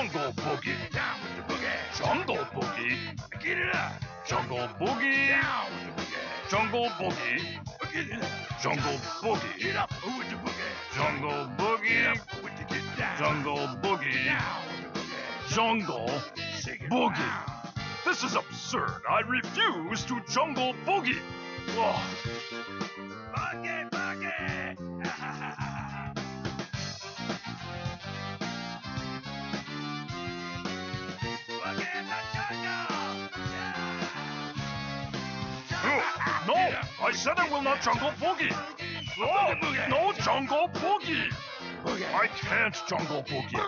Jungle Boogie. Down with the boogie. Jungle Boogie. Get it up. Jungle Boogie. Down with the boogie. Jungle Boogie. Get it up. Jungle Boogie. Get up with the boogie. Jungle Boogie. Get up with the get down. Jungle Boogie. Down with the boogie. Jungle Boogie. This is absurd. I refuse to Jungle Boogie. Oh, said I will not Jungle Boogie. Oh, no Jungle Boogie. I can't Jungle Boogie.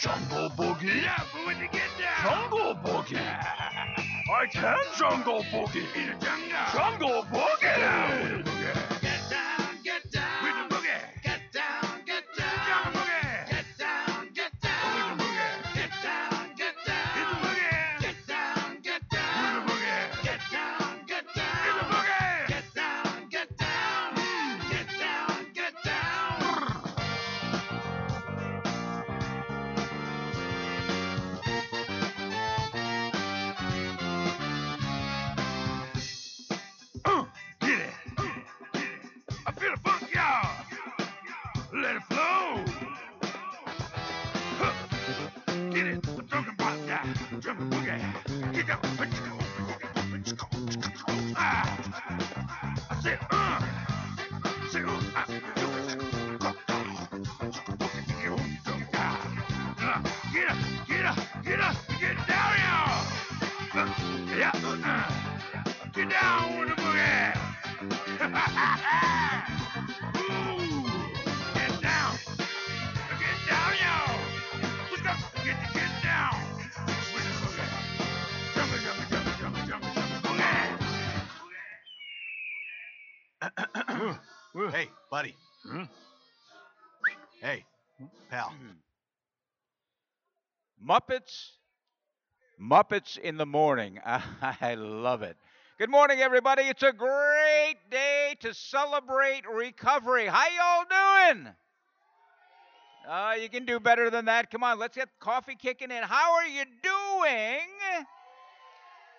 Jungle Boogie. Yeah, when you get down. Jungle Boogie. I can Jungle Boogie. Jungle Boogie. Muppets, Muppets in the morning. I love it. Good morning, everybody. It's a great day to celebrate recovery. How y'all doing? Uh, you can do better than that. Come on, let's get coffee kicking in. How are you doing?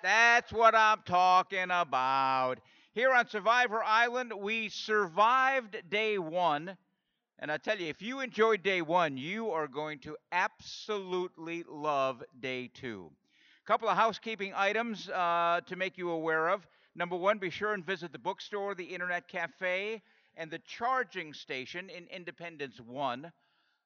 That's what I'm talking about. Here on Survivor Island, we survived day one. And I tell you, if you enjoyed day one, you are going to absolutely love day two. A couple of housekeeping items uh, to make you aware of. Number one, be sure and visit the bookstore, the internet cafe, and the charging station in Independence One.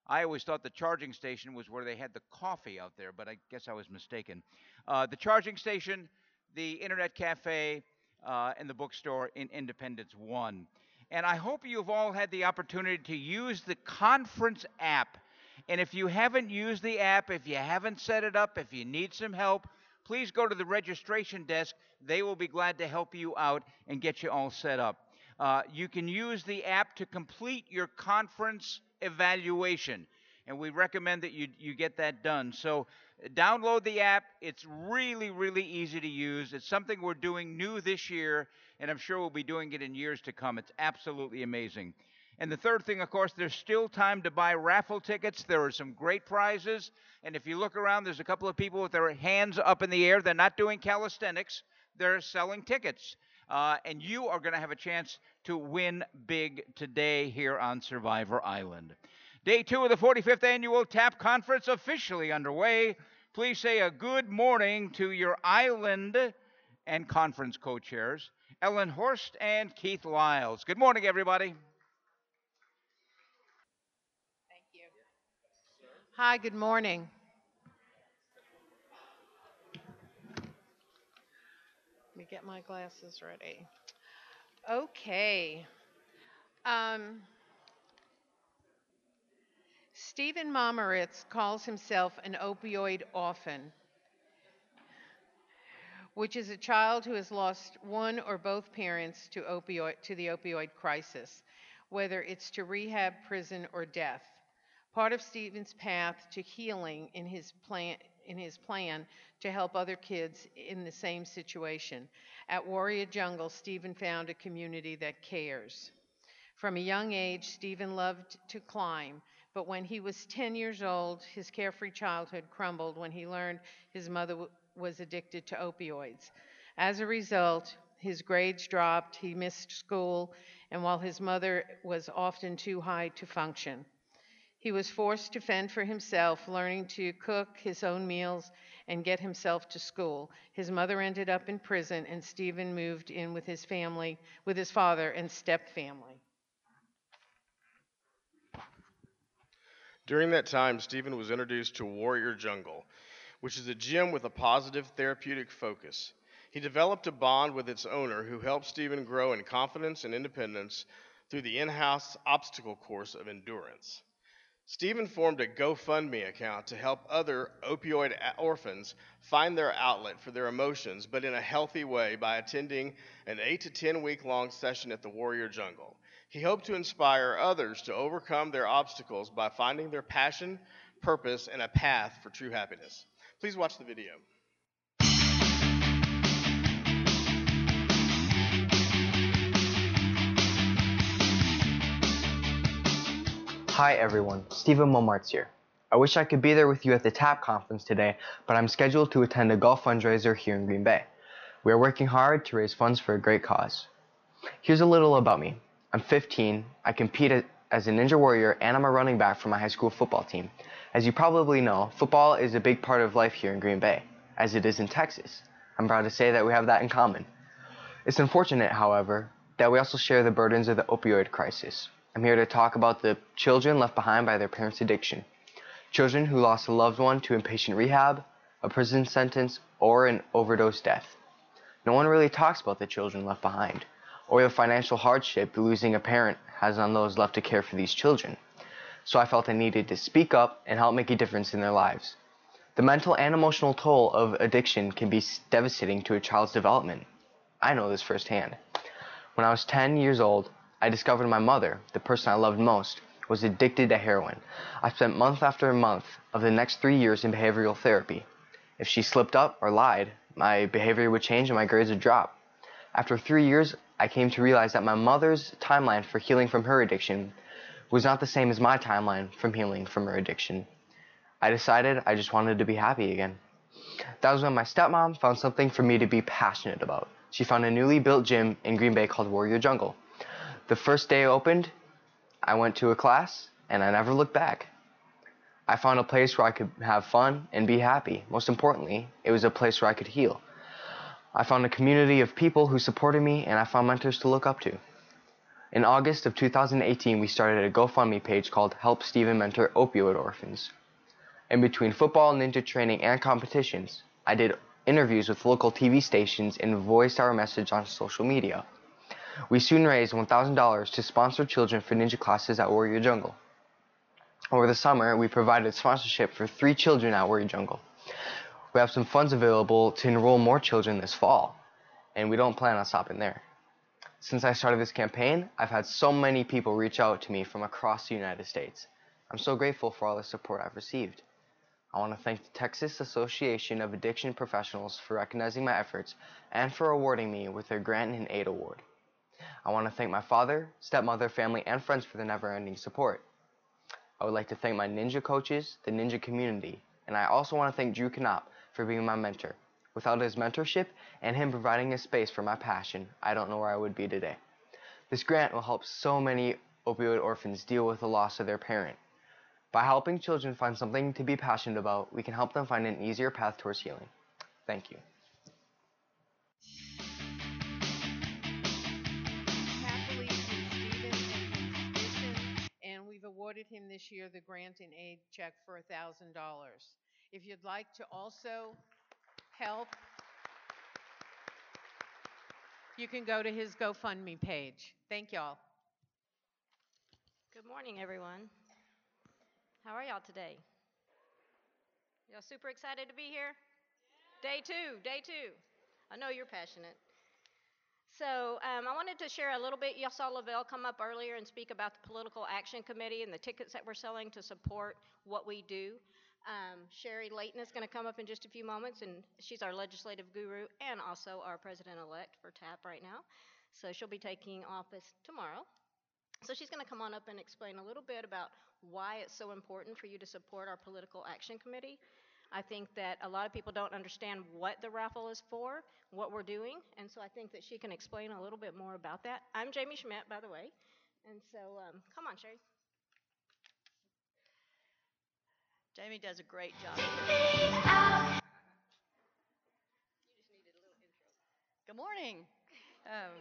I always thought the charging station was where they had the coffee out there, but I guess I was mistaken. Uh, the charging station, the internet cafe, uh, and the bookstore in Independence One. And I hope you've all had the opportunity to use the conference app. And if you haven't used the app, if you haven't set it up, if you need some help, please go to the registration desk. They will be glad to help you out and get you all set up. Uh, you can use the app to complete your conference evaluation, and we recommend that you, you get that done. So, download the app. It's really, really easy to use. It's something we're doing new this year, and I'm sure we'll be doing it in years to come. It's absolutely amazing. And the third thing, of course, there's still time to buy raffle tickets. There are some great prizes. And if you look around, there's a couple of people with their hands up in the air. They're not doing calisthenics, they're selling tickets. Uh, and you are going to have a chance to win big today here on Survivor Island. Day two of the 45th annual TAAP conference officially underway. Please say a good morning to your island and conference co chairs, Ellen Horst and Keith Lyles. Good morning, everybody. Thank you. Hi, good morning. Let me get my glasses ready. Okay. Um, Stephen Momoritz calls himself an opioid orphan, which is a child who has lost one or both parents to opioid to the opioid crisis, whether it's to rehab, prison, or death. Part of Stephen's path to healing in his plan in his plan to help other kids in the same situation. At Warrior Jungle, Stephen found a community that cares. From a young age, Stephen loved to climb, But when he was 10 years old, his carefree childhood crumbled when he learned his mother was addicted to opioids. As a result, his grades dropped, he missed school, and while his mother was often too high to function. He was forced to fend for himself, learning to cook his own meals and get himself to school. His mother ended up in prison, and Stephen moved in with his family, with his father and step family. During that time, Stephen was introduced to Warrior Jungle, which is a gym with a positive therapeutic focus. He developed a bond with its owner who helped Stephen grow in confidence and independence through the in house obstacle course of endurance. Stephen formed a GoFundMe account to help other opioid orphans find their outlet for their emotions, but in a healthy way by attending an 8 to 10 week long session at the Warrior Jungle. He hoped to inspire others to overcome their obstacles by finding their passion, purpose, and a path for true happiness. Please watch the video. Hi everyone, Stephen Momartz here. I wish I could be there with you at the TAAP conference today, but I'm scheduled to attend a golf fundraiser here in Green Bay. We are working hard to raise funds for a great cause. Here's a little about me. I'm 15, I compete as a Ninja Warrior, and I'm a running back for my high school football team. As you probably know, football is a big part of life here in Green Bay, as it is in Texas. I'm proud to say that we have that in common. It's unfortunate, however, that we also share the burdens of the opioid crisis. I'm here to talk about the children left behind by their parents' addiction. Children who lost a loved one to inpatient rehab, a prison sentence, or an overdose death. No one really talks about the children left behind, or the financial hardship losing a parent has on those left to care for these children. So I felt I needed to speak up and help make a difference in their lives. The mental and emotional toll of addiction can be devastating to a child's development. I know this firsthand. When I was 10 years old, I discovered my mother, the person I loved most, was addicted to heroin. I spent month after month of the next three years in behavioral therapy. If she slipped up or lied, my behavior would change and my grades would drop. After three years, I came to realize that my mother's timeline for healing from her addiction was not the same as my timeline from healing from her addiction. I decided I just wanted to be happy again. That was when my stepmom found something for me to be passionate about. She found a newly built gym in Green Bay called Warrior Jungle. The first day opened, I went to a class and I never looked back. I found a place where I could have fun and be happy. Most importantly, it was a place where I could heal. I found a community of people who supported me and I found mentors to look up to. In August of 2018, we started a GoFundMe page called Help Stephen Mentor Opioid Orphans. In between football, ninja training, and competitions, I did interviews with local TV stations and voiced our message on social media. We soon raised $1,000 to sponsor children for ninja classes at Warrior Jungle. Over the summer, we provided sponsorship for three children at Warrior Jungle. We have some funds available to enroll more children this fall, and we don't plan on stopping there. Since I started this campaign, I've had so many people reach out to me from across the United States. I'm so grateful for all the support I've received. I want to thank the Texas Association of Addiction Professionals for recognizing my efforts and for awarding me with their Grant and Aid Award. I want to thank my father, stepmother, family, and friends for their never ending support. I would like to thank my ninja coaches, the ninja community, and I also want to thank Drew Knopp for being my mentor. Without his mentorship and him providing a space for my passion, I don't know where I would be today. This grant will help so many opioid orphans deal with the loss of their parent. By helping children find something to be passionate about, we can help them find an easier path towards healing. Thank you. And we've awarded him this year the grant and aid check for $1,000. If you'd like to also help, you can go to his GoFundMe page. Thank y'all. Good morning, everyone. How are y'all today? Y'all super excited to be here? Day two, day two. I know you're passionate. So um, I wanted to share a little bit. Y'all saw Lavelle come up earlier and speak about the Political Action Committee and the tickets that we're selling to support what we do. Um, Sherry Layton is going to come up in just a few moments, and she's our legislative guru and also our president elect for TAAP right now. So she'll be taking office tomorrow. So she's going to come on up and explain a little bit about why it's so important for you to support our political action committee. I think that a lot of people don't understand what the raffle is for, what we're doing, and so I think that she can explain a little bit more about that. I'm Jamie Schmidt, by the way, and so um, come on, Sherry. Jamie does a great job. Good morning. Um,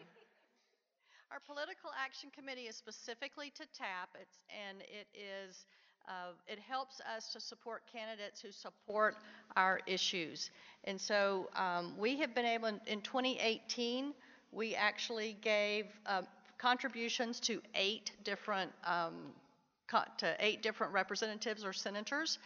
our political action committee is specifically to TAAP, it's, and it is, uh, it helps us to support candidates who support our issues. And so um, we have been able, in, in 2018, we actually gave uh, contributions to eight different um, co- to eight different representatives or senators.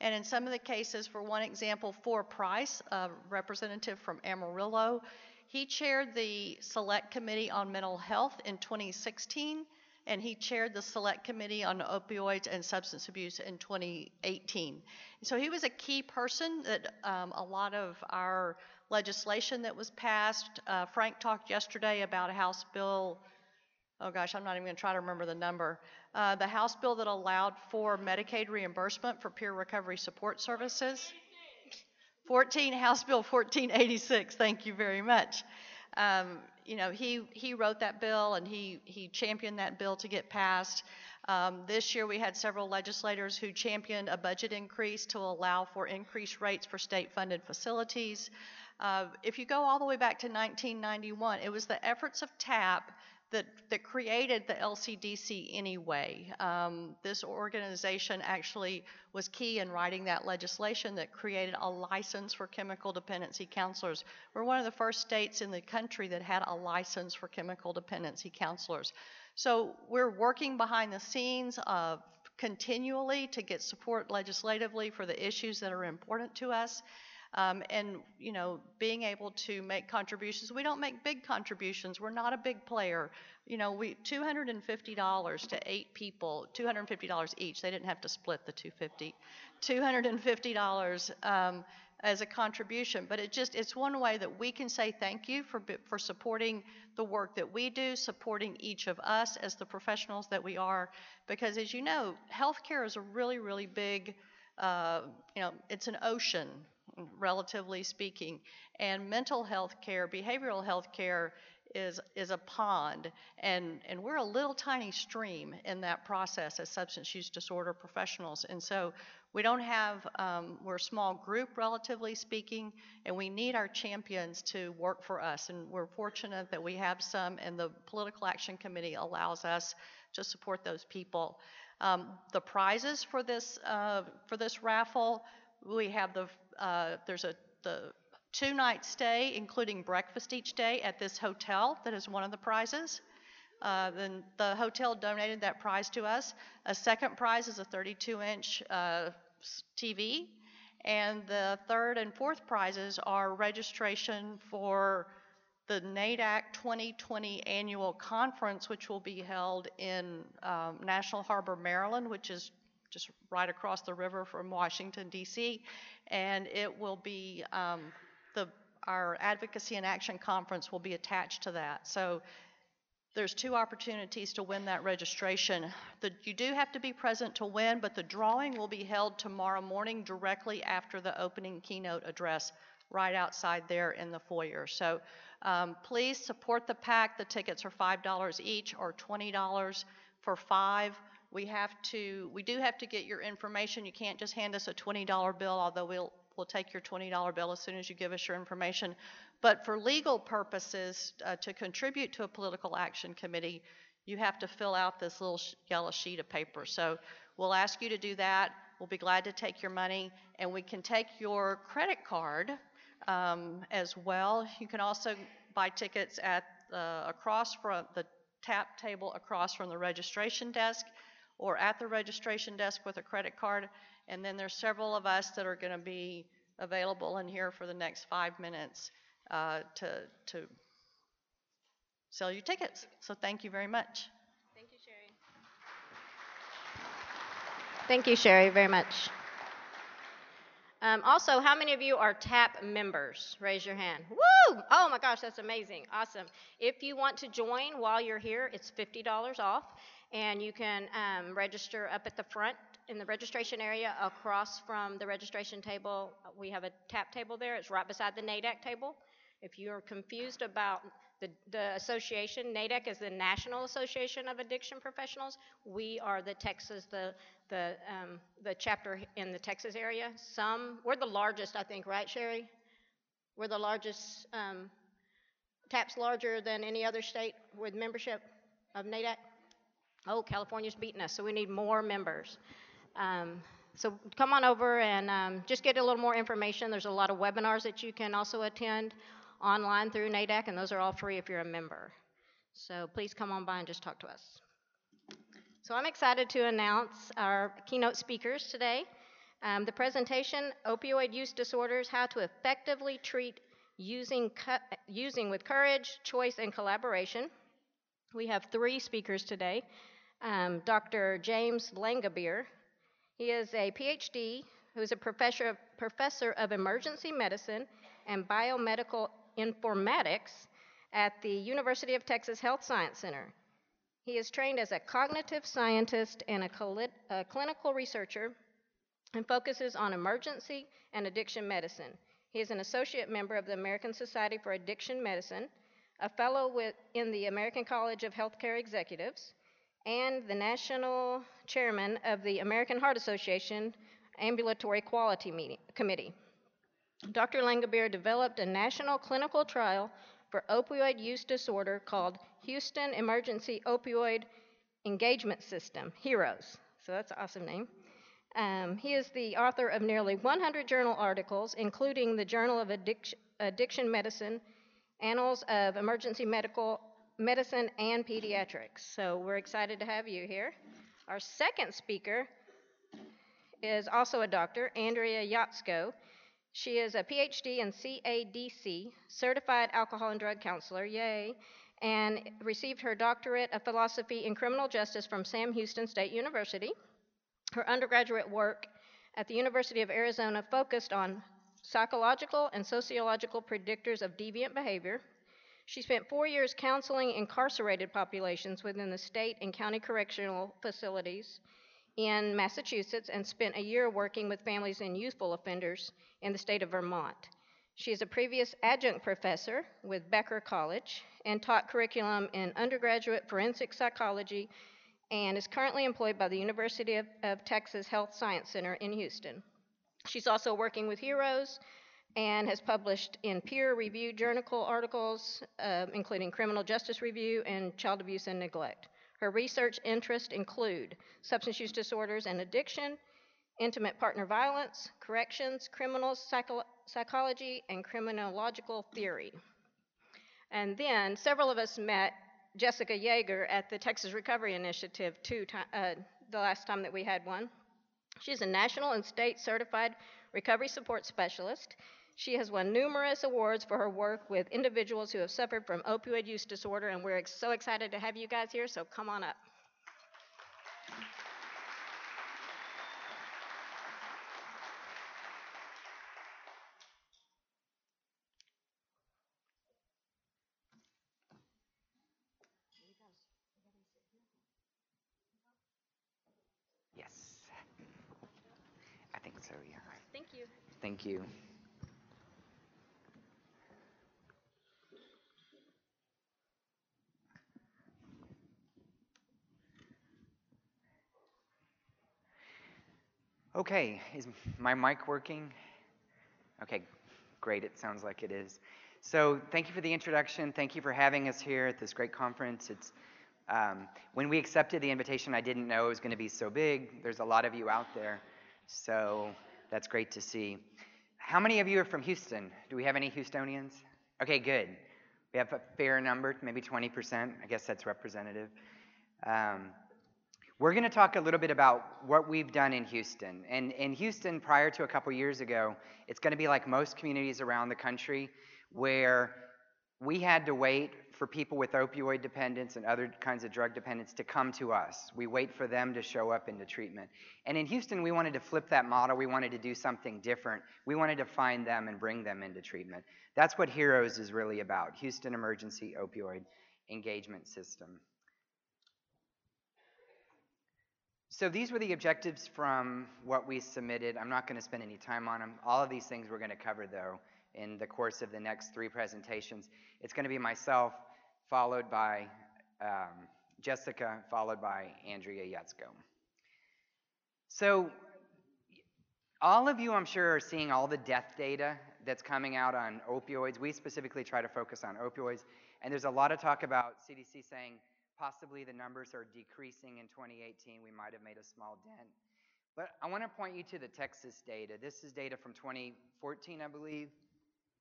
And in some of the cases, for one example, Four Price, a representative from Amarillo, he chaired the Select Committee on Mental Health in 2016, and he chaired the Select Committee on Opioids and Substance Abuse in 2018. So he was a key person that um, a lot of our legislation that was passed. Uh, Frank talked yesterday about a House bill oh gosh, I'm not even going to try to remember the number. Uh, the House bill that allowed for Medicaid reimbursement for peer recovery support services. 14, House Bill 1486. Thank you very much. Um, you know, he, he wrote that bill and he, he championed that bill to get passed. Um, this year we had several legislators who championed a budget increase to allow for increased rates for state funded facilities. Uh, if you go all the way back to 1991, it was the efforts of TAAP that, that created the LCDC anyway. Um, this organization actually was key in writing that legislation that created a license for chemical dependency counselors. We're one of the first states in the country that had a license for chemical dependency counselors. So we're working behind the scenes continually to get support legislatively for the issues that are important to us. Um, and you know being able to make contributions. We don't make big contributions. We're not a big player. You know we $250 to eight people $250 each. They didn't have to split the 250 $250 um, as a contribution. But it just it's one way that we can say thank you for for supporting the work that we do supporting each of us as the professionals that we are. Because as you know healthcare is a really really big uh, you know it's an ocean relatively speaking. And mental health care, behavioral health care is, is a pond, and, and we're a little tiny stream in that process as substance use disorder professionals. And so we don't have, um, we're a small group, relatively speaking, and we need our champions to work for us. And we're fortunate that we have some, and the Political Action Committee allows us to support those people. Um, the prizes for this uh, for this raffle, we have the uh, there's a the two night stay, including breakfast each day at this hotel that is one of the prizes. Uh, then the hotel donated that prize to us. A second prize is a 32 inch uh, TV. And the third and fourth prizes are registration for the NAADAC 2020 annual conference, which will be held in um, National Harbor, Maryland, which is just right across the river from Washington, D.C and it will be um, the our advocacy and action conference will be attached to that. So there's two opportunities to win that registration. The, you do have to be present to win, but the drawing will be held tomorrow morning directly after the opening keynote address, right outside there in the foyer. So um, please support the PAC. The tickets are $5 each or $20 for five we have to we do have to get your information. You can't just hand us a $20 bill although we'll we'll take your $20 bill as soon as you give us your information. But for legal purposes uh, to contribute to a political action committee you have to fill out this little sh- yellow sheet of paper. So we'll ask you to do that. We'll be glad to take your money and we can take your credit card um, as well. You can also buy tickets at uh, across from the TAAP table across from the registration desk or at the registration desk with a credit card. And then there's several of us that are going to be available in here for the next five minutes uh, to, to sell you tickets. So thank you very much. Thank you, Sherry. Thank you, Sherry, very much. Um, also, how many of you are TAAP members? Raise your hand. Woo! Oh my gosh, that's amazing. Awesome. If you want to join while you're here, it's $50 off. And you can um, register up at the front in the registration area across from the registration table. We have a TAAP table there. It's right beside the NAADAC table. If you're confused about the, the association, NAADAC is the National Association of Addiction Professionals. We are the Texas, the, the, um, the chapter in the Texas area. Some, we're the largest, I think, right, Sherry? We're the largest, um, TAAP's larger than any other state with membership of NAADAC. Oh, California's beating us, so we need more members. Um, so come on over and um, just get a little more information. There's a lot of webinars that you can also attend online through NAADAC, and those are all free if you're a member. So please come on by and just talk to us. So I'm excited to announce our keynote speakers today. Um, the presentation, Opioid Use Disorders, How to Effectively Treat Using, using with Courage, Choice, and Collaboration. We have three speakers today. Um, Dr. James Langabeer. He is a PhD who's a professor of, professor of emergency medicine and biomedical informatics at the University of Texas Health Science Center. He is trained as a cognitive scientist and a, a clinical researcher and focuses on emergency and addiction medicine. He is an associate member of the American Society for Addiction Medicine, a fellow with, in the American College of Healthcare Executives, and the national chairman of the American Heart Association Ambulatory Quality Meeting, Committee. Dr. Langabeer developed a national clinical trial for opioid use disorder called Houston Emergency Opioid Engagement System, HEROES. So that's an awesome name. Um, he is the author of nearly 100 journal articles, including the Journal of Addiction, Addiction Medicine, Annals of Emergency Medical Medicine, and Pediatrics. So we're excited to have you here. Our second speaker is also a doctor, Andrea Yatsco. She is a PhD in CADC, Certified Alcohol and Drug Counselor, yay, and received her doctorate of philosophy in criminal justice from Sam Houston State University. Her undergraduate work at the University of Arizona focused on psychological and sociological predictors of deviant behavior. She spent four years counseling incarcerated populations within the state and county correctional facilities in Massachusetts and spent a year working with families and youthful offenders in the state of Vermont. She is a previous adjunct professor with Becker College and taught curriculum in undergraduate forensic psychology and is currently employed by the University of, of Texas Health Science Center in Houston. She's also working with Heroes and has published in peer reviewed journal articles, uh, including Criminal Justice Review and Child Abuse and Neglect. Her research interests include substance use disorders and addiction, intimate partner violence, corrections, criminal psycho- psychology, and criminological theory. And then several of us met Jessica Yeager at the Texas Recovery Initiative two uh, the last time that we had one. She's a national and state certified recovery support specialist. She has won numerous awards for her work with individuals who have suffered from opioid use disorder, and we're so excited to have you guys here, so come on up. Yes. I think so, yeah. Thank you. Thank you. Okay, is my mic working? Okay, great. It sounds like it is. So, thank you for the introduction. Thank you for having us here at this great conference. It's um, when we accepted the invitation, I didn't know it was going to be so big. There's a lot of you out there, so that's great to see. How many of you are from Houston? Do we have any Houstonians? Okay, good. We have a fair number, maybe 20%. I guess that's representative. Um, we're going to talk a little bit about what we've done in Houston. And in Houston, prior to a couple years ago, it's going to be like most communities around the country where we had to wait for people with opioid dependence and other kinds of drug dependence to come to us. We wait for them to show up into treatment. And in Houston, we wanted to flip that model. We wanted to do something different. We wanted to find them and bring them into treatment. That's what HEROES is really about Houston Emergency Opioid Engagement System. So these were the objectives from what we submitted. I'm not going to spend any time on them. All of these things we're going to cover, though, in the course of the next three presentations. It's going to be myself, followed by um, Jessica, followed by Andrea Yatsco. So all of you, I'm sure, are seeing all the death data that's coming out on opioids. We specifically try to focus on opioids. And there's a lot of talk about CDC saying Possibly the numbers are decreasing in 2018. We might have made a small dent. But I want to point you to the Texas data. This is data from 2014, I believe.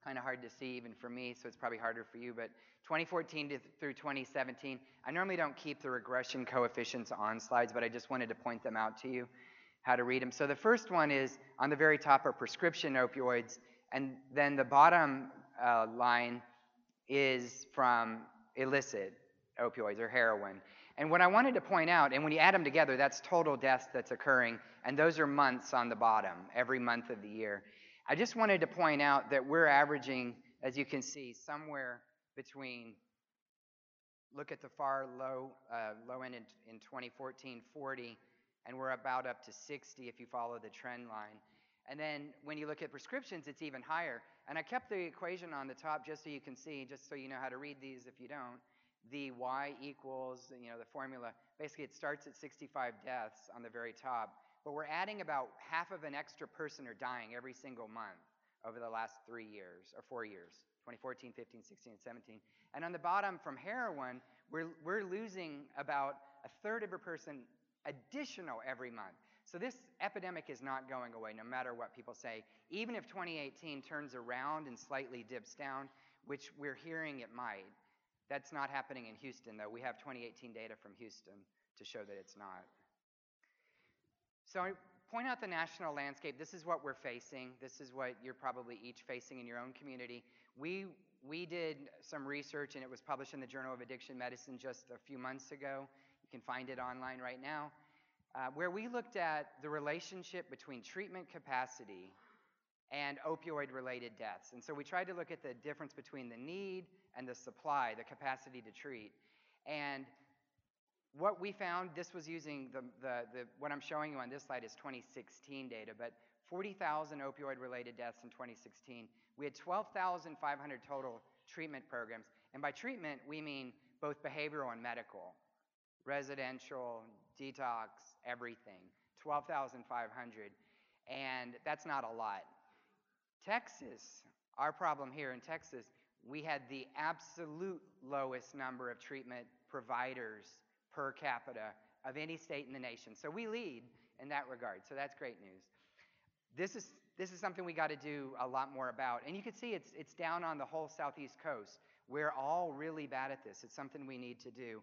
Kind of hard to see even for me, so it's probably harder for you. But 2014 to, through 2017, I normally don't keep the regression coefficients on slides, but I just wanted to point them out to you, how to read them. So the first one is on the very top are prescription opioids, and then the bottom uh, line is from illicit opioids or heroin. And what I wanted to point out, and when you add them together, that's total deaths that's occurring, and those are months on the bottom, every month of the year. I just wanted to point out that we're averaging, as you can see, somewhere between, look at the far low, uh, low end in, in 2014, 40, and we're about up to 60 if you follow the trend line. And then when you look at prescriptions, it's even higher. And I kept the equation on the top just so you can see, just so you know how to read these if you don't the y equals, you know, the formula, basically it starts at 65 deaths on the very top, but we're adding about half of an extra person are dying every single month over the last three years, or four years, 2014, 15, 16, and 17. And on the bottom from heroin, we're, we're losing about a third of a person additional every month. So this epidemic is not going away, no matter what people say. Even if 2018 turns around and slightly dips down, which we're hearing it might, that's not happening in Houston, though. We have 2018 data from Houston to show that it's not. So I point out the national landscape. This is what we're facing. This is what you're probably each facing in your own community. We, we did some research, and it was published in the Journal of Addiction Medicine just a few months ago. You can find it online right now, uh, where we looked at the relationship between treatment capacity and opioid related deaths. And so we tried to look at the difference between the need and the supply, the capacity to treat. And what we found, this was using the, the, the, what I'm showing you on this slide is 2016 data, but 40,000 opioid related deaths in 2016. We had 12,500 total treatment programs. And by treatment, we mean both behavioral and medical, residential, detox, everything. 12,500. And that's not a lot. Texas, our problem here in Texas, we had the absolute lowest number of treatment providers per capita of any state in the nation. So we lead in that regard. So that's great news. This is this is something we got to do a lot more about. And you can see it's it's down on the whole southeast coast. We're all really bad at this. It's something we need to do.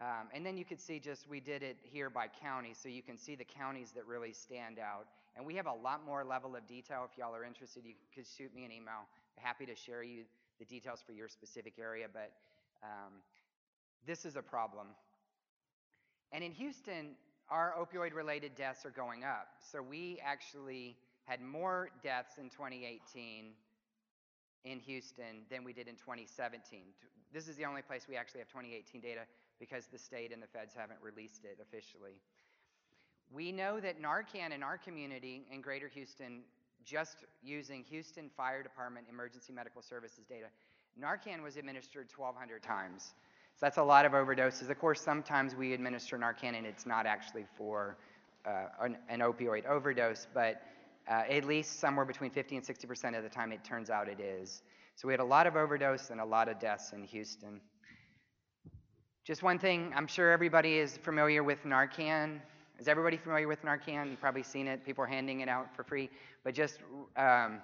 Um, and then you could see just we did it here by county, so you can see the counties that really stand out. And we have a lot more level of detail. If y'all are interested, you could shoot me an email. happy to share you the details for your specific area, but um, this is a problem. And in Houston, our opioid related deaths are going up. So we actually had more deaths in 2018 in Houston than we did in 2017. This is the only place we actually have 2018 data because the state and the feds haven't released it officially. We know that Narcan in our community in Greater Houston just using Houston Fire Department Emergency Medical Services data, Narcan was administered 1,200 times. So that's a lot of overdoses. Of course, sometimes we administer Narcan and it's not actually for uh, an, an, opioid overdose, but uh, at least somewhere between 50 and 60% of the time it turns out it is. So we had a lot of overdose and a lot of deaths in Houston. Just one thing, I'm sure everybody is familiar with Narcan. Is everybody familiar with Narcan? You've probably seen it. People are handing it out for free. But just um,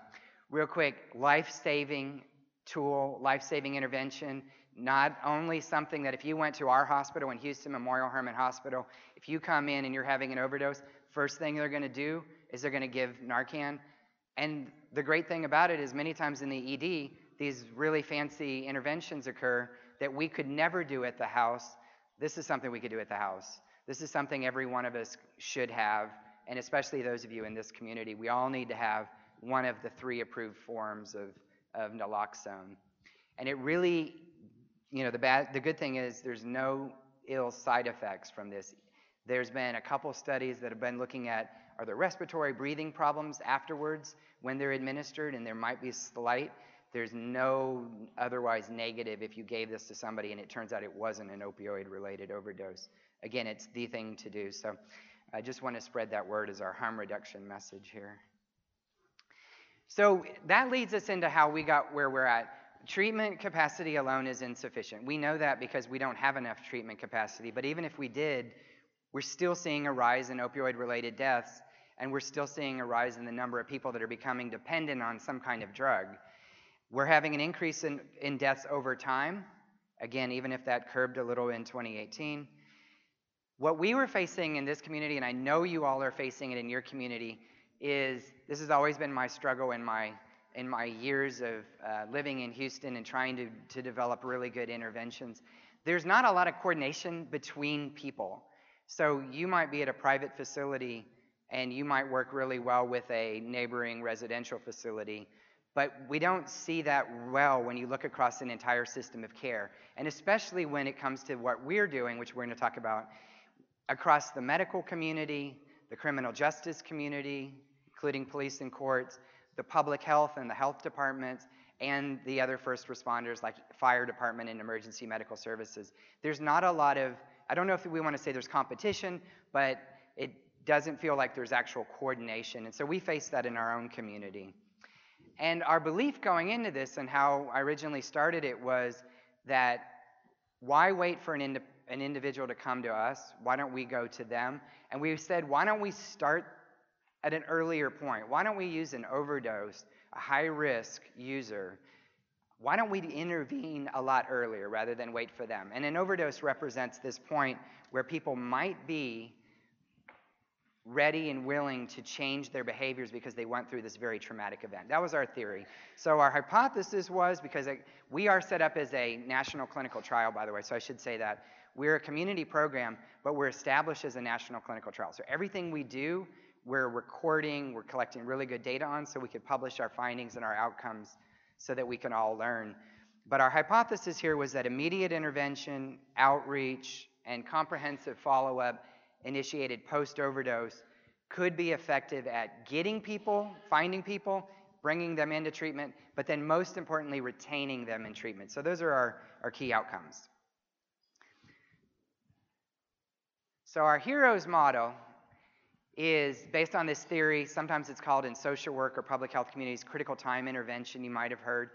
real quick, life-saving tool, life-saving intervention. Not only something that if you went to our hospital in Houston Memorial Hermann Hospital, if you come in and you're having an overdose, first thing they're going to do is they're going to give Narcan. And the great thing about it is many times in the ED, these really fancy interventions occur that we could never do at the house. This is something we could do at the house. This is something every one of us should have, and especially those of you in this community. We all need to have one of the three approved forms of, of naloxone. And it really, you know, the bad, the good thing is there's no ill side effects from this. There's been a couple studies that have been looking at are there respiratory breathing problems afterwards when they're administered, and there might be slight. There's no otherwise negative if you gave this to somebody and it turns out it wasn't an opioid related overdose. Again, it's the thing to do. So I just want to spread that word as our harm reduction message here. So that leads us into how we got where we're at. Treatment capacity alone is insufficient. We know that because we don't have enough treatment capacity, but even if we did, we're still seeing a rise in opioid related deaths, and we're still seeing a rise in the number of people that are becoming dependent on some kind of drug. We're having an increase in, in deaths over time, again, even if that curbed a little in 2018. What we were facing in this community, and I know you all are facing it in your community, is this has always been my struggle in my in my years of uh, living in Houston and trying to, to develop really good interventions. There's not a lot of coordination between people. So you might be at a private facility and you might work really well with a neighboring residential facility, but we don't see that well when you look across an entire system of care. And especially when it comes to what we're doing, which we're going to talk about, across the medical community, the criminal justice community, including police and courts, the public health and the health departments, and the other first responders like fire department and emergency medical services. There's not a lot of, I don't know if we want to say there's competition, but it doesn't feel like there's actual coordination. And so we face that in our own community. And our belief going into this and how I originally started it was that why wait for an, ind- an individual to come to us? Why don't we go to them? And we said, why don't we start at an earlier point? Why don't we use an overdose, a high risk user? Why don't we intervene a lot earlier rather than wait for them? And an overdose represents this point where people might be ready and willing to change their behaviors because they went through this very traumatic event. That was our theory. So our hypothesis was because we are set up as a national clinical trial, by the way, so I should say that. We're a community program, but we're established as a national clinical trial. So everything we do we're recording, we're collecting really good data on so we could publish our findings and our outcomes so that we can all learn. But our hypothesis here was that immediate intervention, outreach, and comprehensive follow up initiated post overdose could be effective at getting people, finding people, bringing them into treatment, but then most importantly, retaining them in treatment. So those are our, our key outcomes. So our HEROES model is based on this theory. Sometimes it's called in social work or public health communities critical time intervention, you might have heard.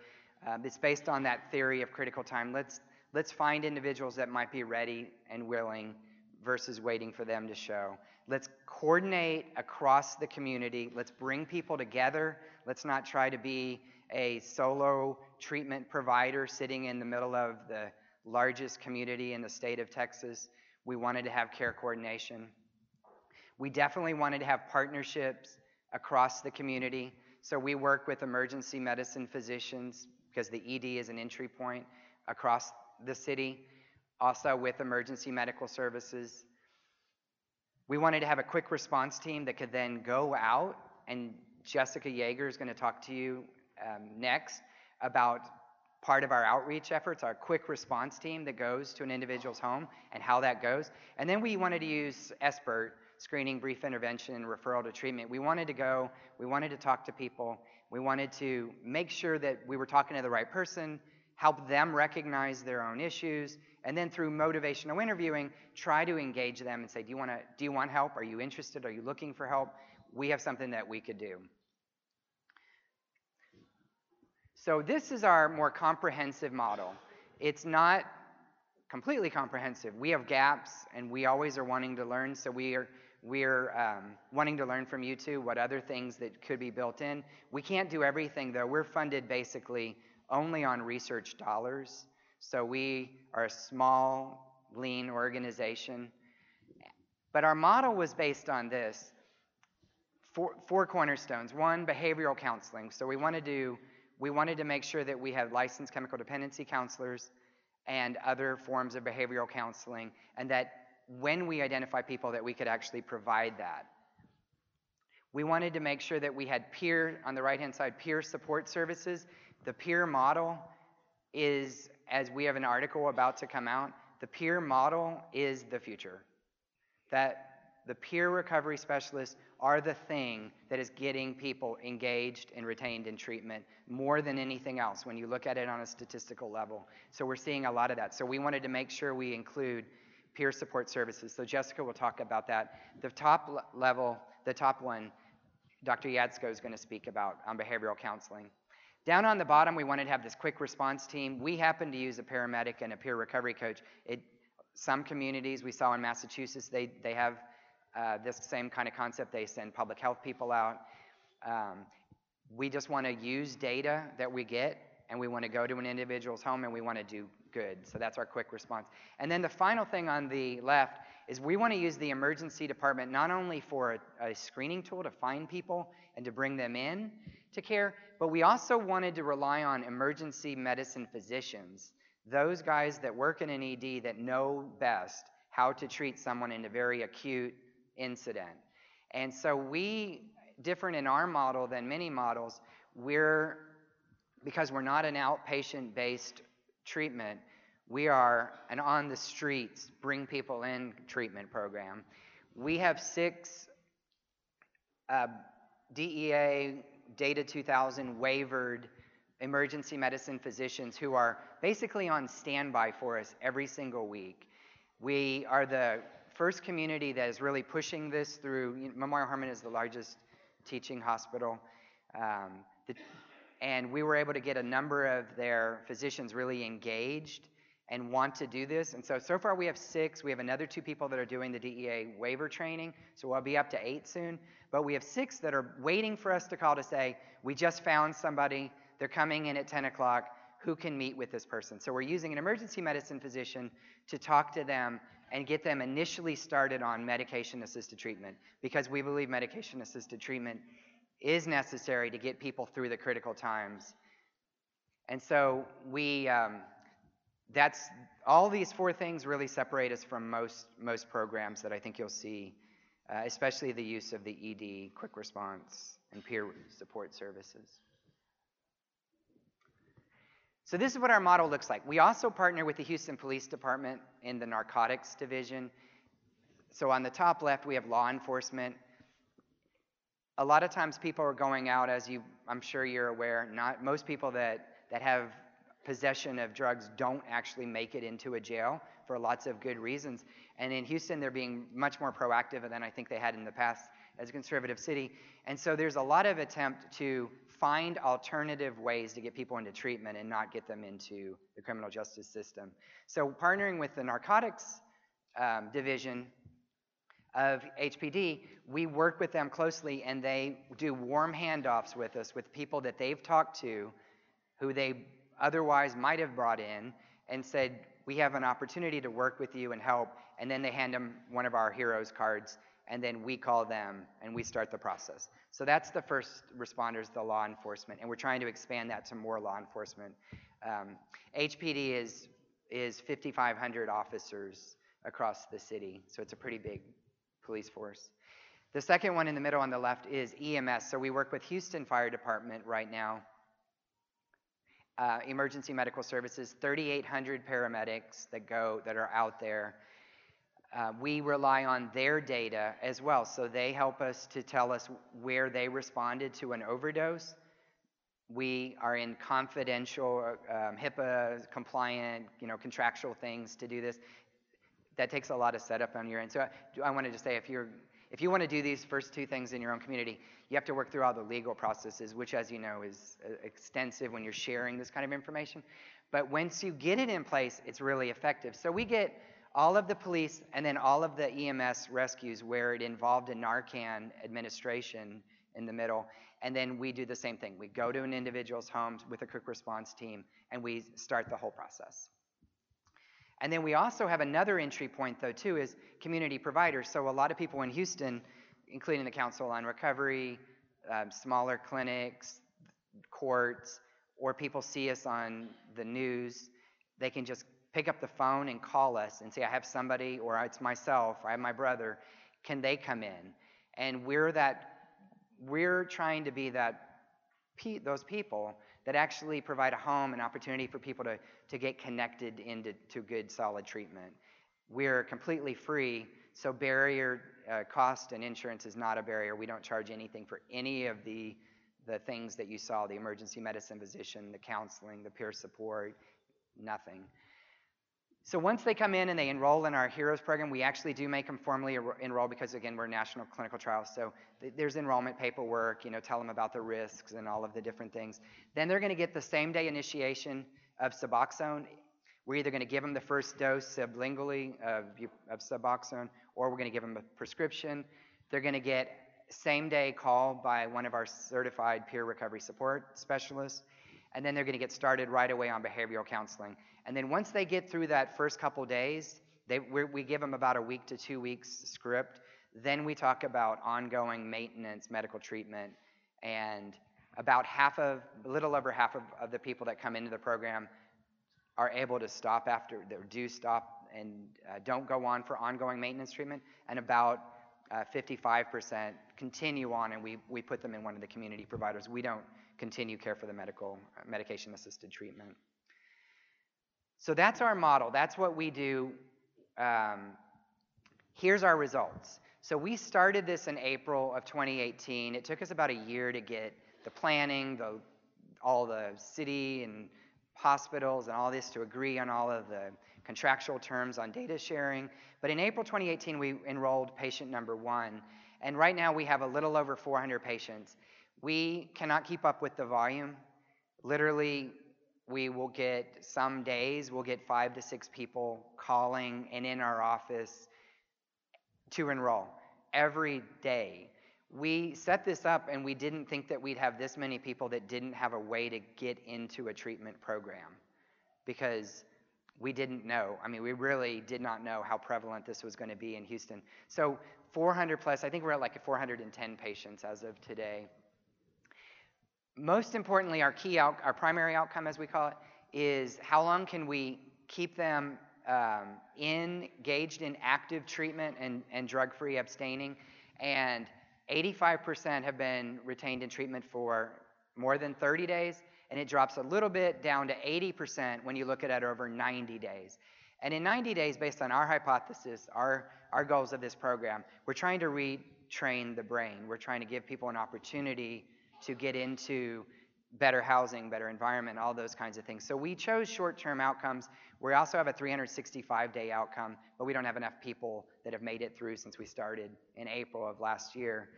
Uh, it's based on that theory of critical time. Let's, let's find individuals that might be ready and willing versus waiting for them to show. Let's coordinate across the community. Let's bring people together. Let's not try to be a solo treatment provider sitting in the middle of the largest community in the state of Texas. We wanted to have care coordination. We definitely wanted to have partnerships across the community. So we work with emergency medicine physicians because the ED is an entry point across the city, also with emergency medical services. We wanted to have a quick response team that could then go out, and Jessica Yeager is going to talk to you um, next about part of our outreach efforts, our quick response team that goes to an individual's home and how that goes. And then we wanted to use SBIRT screening, brief intervention, referral to treatment. We wanted to go, we wanted to talk to people, we wanted to make sure that we were talking to the right person, help them recognize their own issues, and then through motivational interviewing, try to engage them and say, do you, wanna, do you want help? Are you interested? Are you looking for help? We have something that we could do. So this is our more comprehensive model. It's not completely comprehensive. We have gaps, and we always are wanting to learn, so we are we're um, wanting to learn from you too what other things that could be built in. We can't do everything though. We're funded basically only on research dollars. So we are a small, lean organization. But our model was based on this four, four cornerstones. One, behavioral counseling. So we want to do we wanted to make sure that we had licensed chemical dependency counselors and other forms of behavioral counseling, and that when we identify people that we could actually provide that. We wanted to make sure that we had peer, on the right-hand side, peer support services. The peer model is, as we have an article about to come out, the peer model is the future. That the peer recovery specialists are the thing that is getting people engaged and retained in treatment more than anything else when you look at it on a statistical level. So we're seeing a lot of that. So we wanted to make sure we include peer support services. So Jessica will talk about that. The top level, the top one, Dr. Yatsco is going to speak about on behavioral counseling. Down on the bottom, we wanted to have this quick response team. We happen to use a paramedic and a peer recovery coach. It, some communities we saw in Massachusetts, they, they have uh, this same kind of concept. They send public health people out. Um, we just want to use data that we get and we want to go to an individual's home and we want to do good. So that's our quick response. And then the final thing on the left is we want to use the emergency department not only for a, a screening tool to find people and to bring them in to care, but we also wanted to rely on emergency medicine physicians, those guys that work in an ED that know best how to treat someone in a very acute incident. And so we, different in our model than many models, we're, because we're not an outpatient based treatment, we are an on the streets, bring people in treatment program. We have six uh, DEA Data 2000 waivered emergency medicine physicians who are basically on standby for us every single week. We are the first community that is really pushing this through. Memorial Hermann is the largest teaching hospital. Um, the, and we were able to get a number of their physicians really engaged and want to do this. And so, so far we have six. We have another two people that are doing the DEA waiver training. So we'll be up to eight soon. But we have six that are waiting for us to call to say, we just found somebody. They're coming in at 10 o'clock. Who can meet with this person? So we're using an emergency medicine physician to talk to them and get them initially started on medication assisted treatment because we believe medication assisted treatment is necessary to get people through the critical times. And so we, um, that's all these four things really separate us from most most programs that I think you'll see, uh, especially the use of the ED, quick response, and peer support services. So this is what our model looks like. We also partner with the Houston Police Department in the narcotics division. So on the top left, we have law enforcement. A lot of times people are going out, as you, I'm sure you're aware, not most people that, that have possession of drugs don't actually make it into a jail for lots of good reasons. And in Houston, they're being much more proactive than I think they had in the past as a conservative city. And so there's a lot of attempt to find alternative ways to get people into treatment and not get them into the criminal justice system. So partnering with the narcotics um, division of HPD, we work with them closely and they do warm handoffs with us with people that they've talked to who they otherwise might have brought in and said, we have an opportunity to work with you and help. And then they hand them one of our heroes cards and then we call them and we start the process. So that's the first responders, the law enforcement, and we're trying to expand that to more law enforcement. Um, HPD is is 5,500 officers across the city, so it's a pretty big police force. The second one in the middle on the left is EMS. So we work with Houston Fire Department right now. Uh, emergency medical services, 3,800 paramedics that go that are out there uh, we rely on their data as well. So they help us to tell us where they responded to an overdose. We are in confidential, um, HIPAA compliant, you know, contractual things to do this. That takes a lot of setup on your end. So I, I wanted to say, if you're if you want to do these first two things in your own community, you have to work through all the legal processes, which, as you know, is uh, extensive when you're sharing this kind of information. But once you get it in place, it's really effective. So we get all of the police and then all of the EMS rescues where it involved a Narcan administration in the middle. And then we do the same thing. We go to an individual's home with a quick response team and we start the whole process. And then we also have another entry point, though, too, is community providers. So a lot of people in Houston, including the Council on Recovery, um, smaller clinics, courts, or people see us on the news, they can just pick up the phone and call us and say, I have somebody, or it's myself, or I have my brother. Can they come in? And we're that, we're trying to be that, those people that actually provide a home and opportunity for people to, to get connected into to good, solid treatment. We're completely free, so barrier uh, cost and insurance is not a barrier. We don't charge anything for any of the the things that you saw the emergency medicine physician, the counseling, the peer support, nothing. So once they come in and they enroll in our HEROES program, we actually do make them formally enroll because again we're national clinical trials. So th- there's enrollment paperwork, you know, tell them about the risks and all of the different things. Then they're going to get the same day initiation of Suboxone. We're either going to give them the first dose sublingually of, of Suboxone, or we're going to give them a prescription. They're going to get same day call by one of our certified peer recovery support specialists, and then they're going to get started right away on behavioral counseling. And then once they get through that first couple days, they, we give them about a week to two weeks script. Then we talk about ongoing maintenance, medical treatment, and about half of, a little over half of, of the people that come into the program are able to stop after, do stop and uh, don't go on for ongoing maintenance treatment, and about uh, 55% continue on and we, we put them in one of the community providers. We don't continue care for the medical medication assisted treatment. So that's our model. That's what we do. Um, here's our results. So we started this in April of 2018. It took us about a year to get the planning, the, all the city and hospitals and all this to agree on all of the contractual terms on data sharing. But in April 2018, we enrolled patient number one. And right now we have a little over 400 patients. We cannot keep up with the volume. Literally, we will get some days, we'll get five to six people calling and in our office to enroll every day. We set this up and we didn't think that we'd have this many people that didn't have a way to get into a treatment program because we didn't know. I mean, we really did not know how prevalent this was going to be in Houston. So 400 plus, I think we're at like 410 patients as of today. Most importantly, our key out, our primary outcome, as we call it, is how long can we keep them um, engaged in active treatment and, and drug-free abstaining, and 85% have been retained in treatment for more than 30 days, and it drops a little bit down to 80% when you look at it over 90 days. And in 90 days, based on our hypothesis, our, our goals of this program, we're trying to retrain the brain. We're trying to give people an opportunity to get into better housing, better environment, all those kinds of things. So we chose short-term outcomes. We also have a 365-day outcome, but we don't have enough people that have made it through since we started in April of last year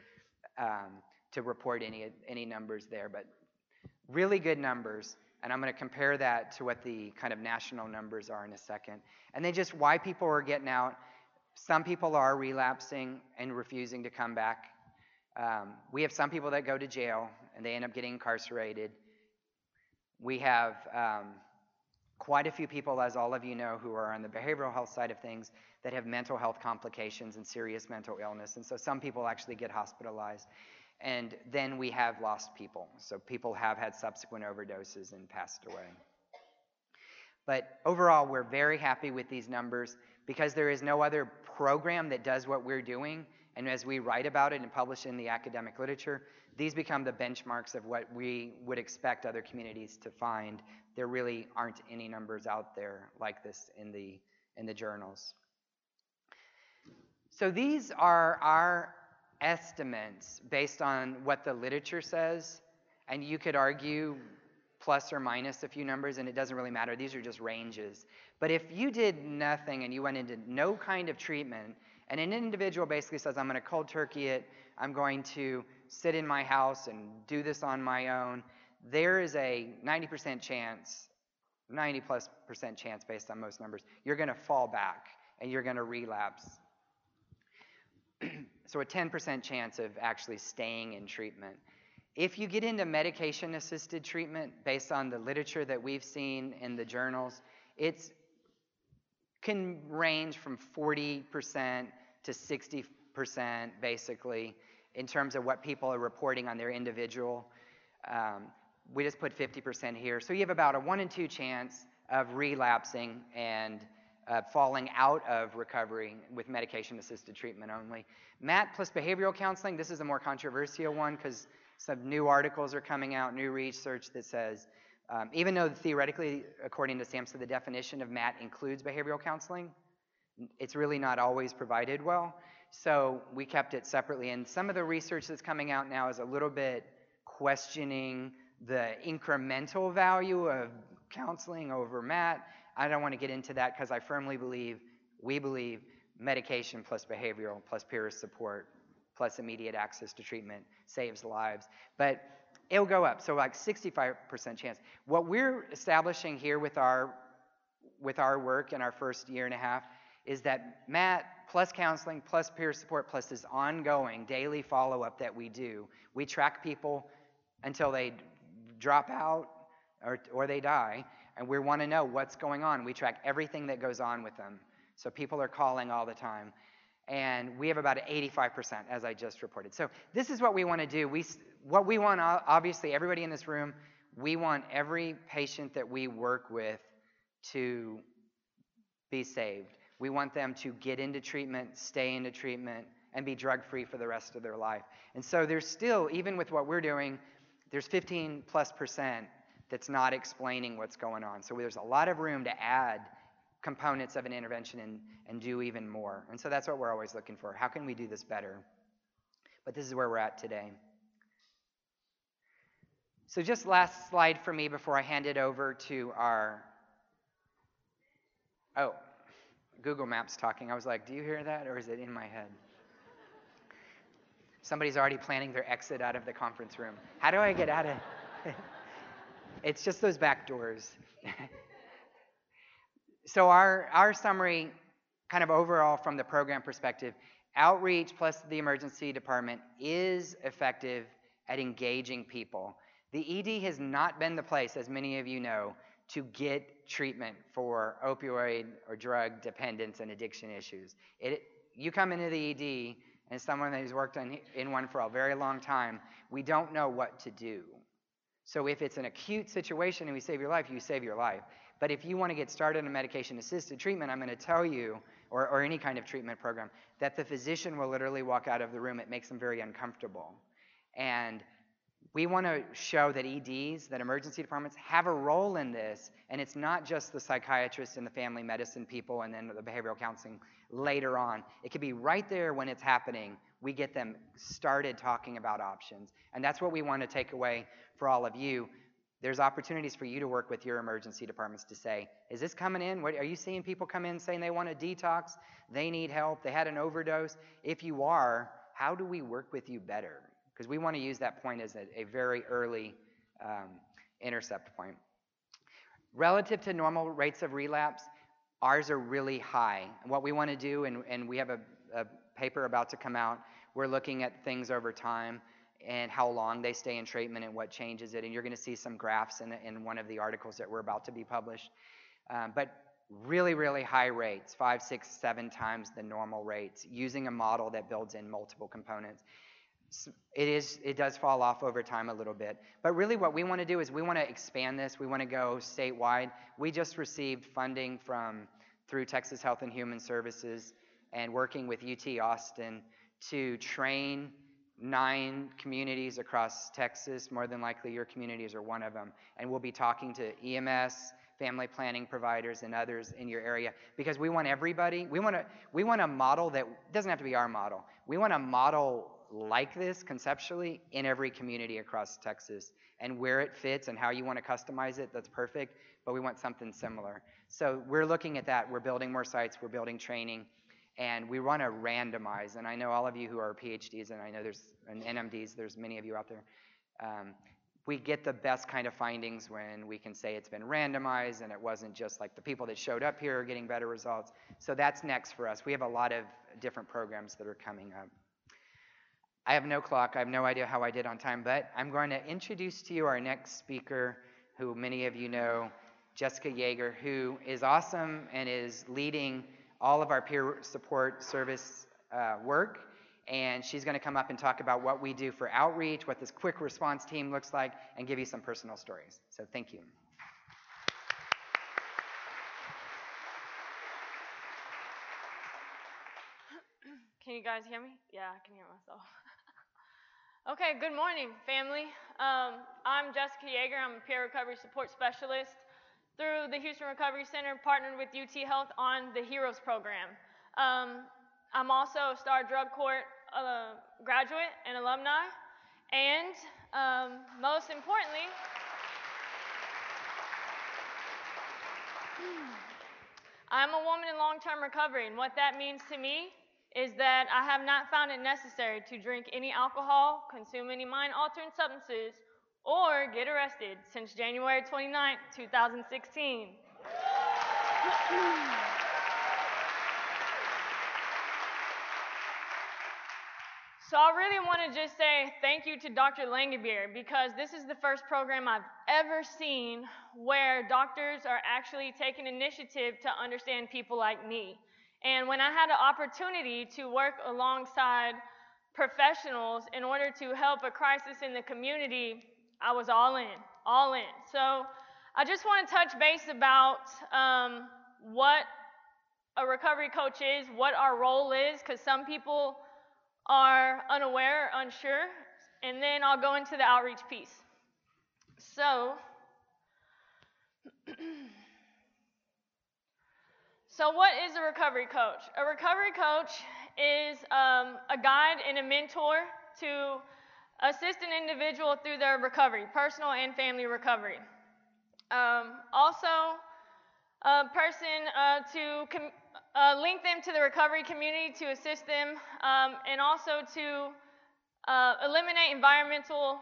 um, to report any any numbers there. But really good numbers, and I'm going to compare that to what the kind of national numbers are in a second. And then just why people are getting out. Some people are relapsing and refusing to come back. Um, we have some people that go to jail and they end up getting incarcerated. We have um, quite a few people, as all of you know, who are on the behavioral health side of things that have mental health complications and serious mental illness. And so some people actually get hospitalized. And then we have lost people. So people have had subsequent overdoses and passed away. But overall, we're very happy with these numbers because there is no other program that does what we're doing. And as we write about it and publish in the academic literature, these become the benchmarks of what we would expect other communities to find. There really aren't any numbers out there like this in the, in the journals. So these are our estimates based on what the literature says, and you could argue plus or minus a few numbers, and it doesn't really matter. These are just ranges. But if you did nothing and you went into no kind of treatment, and an individual basically says, I'm going to cold turkey it, I'm going to sit in my house and do this on my own, there is a 90% chance, 90 plus percent chance based on most numbers, you're going to fall back and you're going to relapse. So a 10% chance of actually staying in treatment. If you get into medication assisted treatment based on the literature that we've seen in the journals, it can range from 40% to 60% basically in terms of what people are reporting on their individual. Um, we just put 50% here. So you have about a one in two chance of relapsing and uh, falling out of recovery with medication assisted treatment only. MAT plus behavioral counseling, this is a more controversial one because some new articles are coming out, new research that says um, even though theoretically, according to SAMHSA, the definition of MAT includes behavioral counseling, it's really not always provided well. So we kept it separately. And some of the research that's coming out now is a little bit questioning the incremental value of counseling over MAT. I don't want to get into that because I firmly believe, we believe, medication plus behavioral plus peer support plus immediate access to treatment saves lives. But it'll go up. So like 65% chance. What we're establishing here with our with our work in our first year and a half is that MAT plus counseling plus peer support plus this ongoing daily follow-up that we do. We track people until they drop out or, or they die, and we want to know what's going on. We track everything that goes on with them. So people are calling all the time. And we have about 85%, as I just reported. So this is what we want to do. We, what we want, obviously, everybody in this room, we want every patient that we work with to be saved. We want them to get into treatment, stay into treatment, and be drug free for the rest of their life. And so there's still, even with what we're doing, there's 15 plus percent that's not explaining what's going on. So there's a lot of room to add components of an intervention and, and do even more. And so that's what we're always looking for. How can we do this better? But this is where we're at today. So, just last slide for me before I hand it over to our. Oh, Google Maps talking. I was like, do you hear that or is it in my head? Somebody's already planning their exit out of the conference room. How do I get out of It's just those back doors. so our our summary kind of overall from the program perspective, outreach plus the emergency department is effective at engaging people. The ED has not been the place, as many of you know, to get treatment for opioid or drug dependence and addiction issues. It, you come into the ED, and someone who's worked on, in one for a very long time, we don't know what to do. So if it's an acute situation and we save your life, you save your life. But if you want to get started on medication assisted treatment, I'm going to tell you, or, or any kind of treatment program, that the physician will literally walk out of the room. It makes them very uncomfortable. And we want to show that EDs, that emergency departments, have a role in this, and it's not just the psychiatrists and the family medicine people and then the behavioral counseling later on. It could be right there when it's happening. We get them started talking about options. And that's what we want to take away for all of you. There's opportunities for you to work with your emergency departments to say, is this coming in? What, are you seeing people come in saying they want a detox? They need help. They had an overdose. If you are, how do we work with you better? Because we want to use that point as a, a very early um, intercept point. Relative to normal rates of relapse, ours are really high. What we want to do, and, and we have a, a paper about to come out, we're looking at things over time and how long they stay in treatment and what changes it. And you're going to see some graphs in, in one of the articles that we're about to be published. Um, but really, really high rates, five, six, seven times the normal rates, using a model that builds in multiple components it is it does fall off over time a little bit. But really what we want to do is we want to expand this. We want to go statewide. We just received funding from through texas health and human services and working with ut austin to train nine communities across texas. More than likely your communities are one of them. And we'll be talking to ems family planning providers and others in your area because we want everybody we want to we want a model that doesn't have to be our model. We want a model like this conceptually in every community across Texas. And where it fits and how you want to customize it, that's perfect, but we want something similar. So we're looking at that. We're building more sites, we're building training, and we want to randomize. And I know all of you who are PhDs, and I know there's and NMDs, there's many of you out there. Um, we get the best kind of findings when we can say it's been randomized and it wasn't just like the people that showed up here are getting better results. So that's next for us. We have a lot of different programs that are coming up. I have no clock. I have no idea how I did on time, but I'm going to introduce to you our next speaker, who many of you know, Jessica Yeager, who is awesome and is leading all of our peer support service uh, work. and she's going to come up and talk about what we do for outreach, what this quick response team looks like, and give you some personal stories. So thank you. Can you guys hear me? Yeah, I can hear myself. Okay, good morning, family. Um, I'm Jessica Yeager. I'm a peer recovery support specialist through the Houston Recovery Center, partnered with UT Health on the HEROES program. Um, I'm also a STAR Drug Court uh, graduate and alumni, and um, most importantly, I'm a woman in long term recovery, and what that means to me is that I have not found it necessary to drink any alcohol, consume any mind altering substances, or get arrested since January 29, 2016. So I really want to just say thank you to Dr. Langabeer because this is the first program I've ever seen where doctors are actually taking initiative to understand people like me. And when I had an opportunity to work alongside professionals in order to help a crisis in the community, I was all in, all in. So I just want to touch base about um, what a recovery coach is, what our role is, because some people are unaware, unsure, and then I'll go into the outreach piece. So, So, what is a recovery coach? A recovery coach is um, a guide and a mentor to assist an individual through their recovery, personal and family recovery. Um, also, a person uh, to uh, link them to the recovery community to assist them, um, and also to uh, eliminate environmental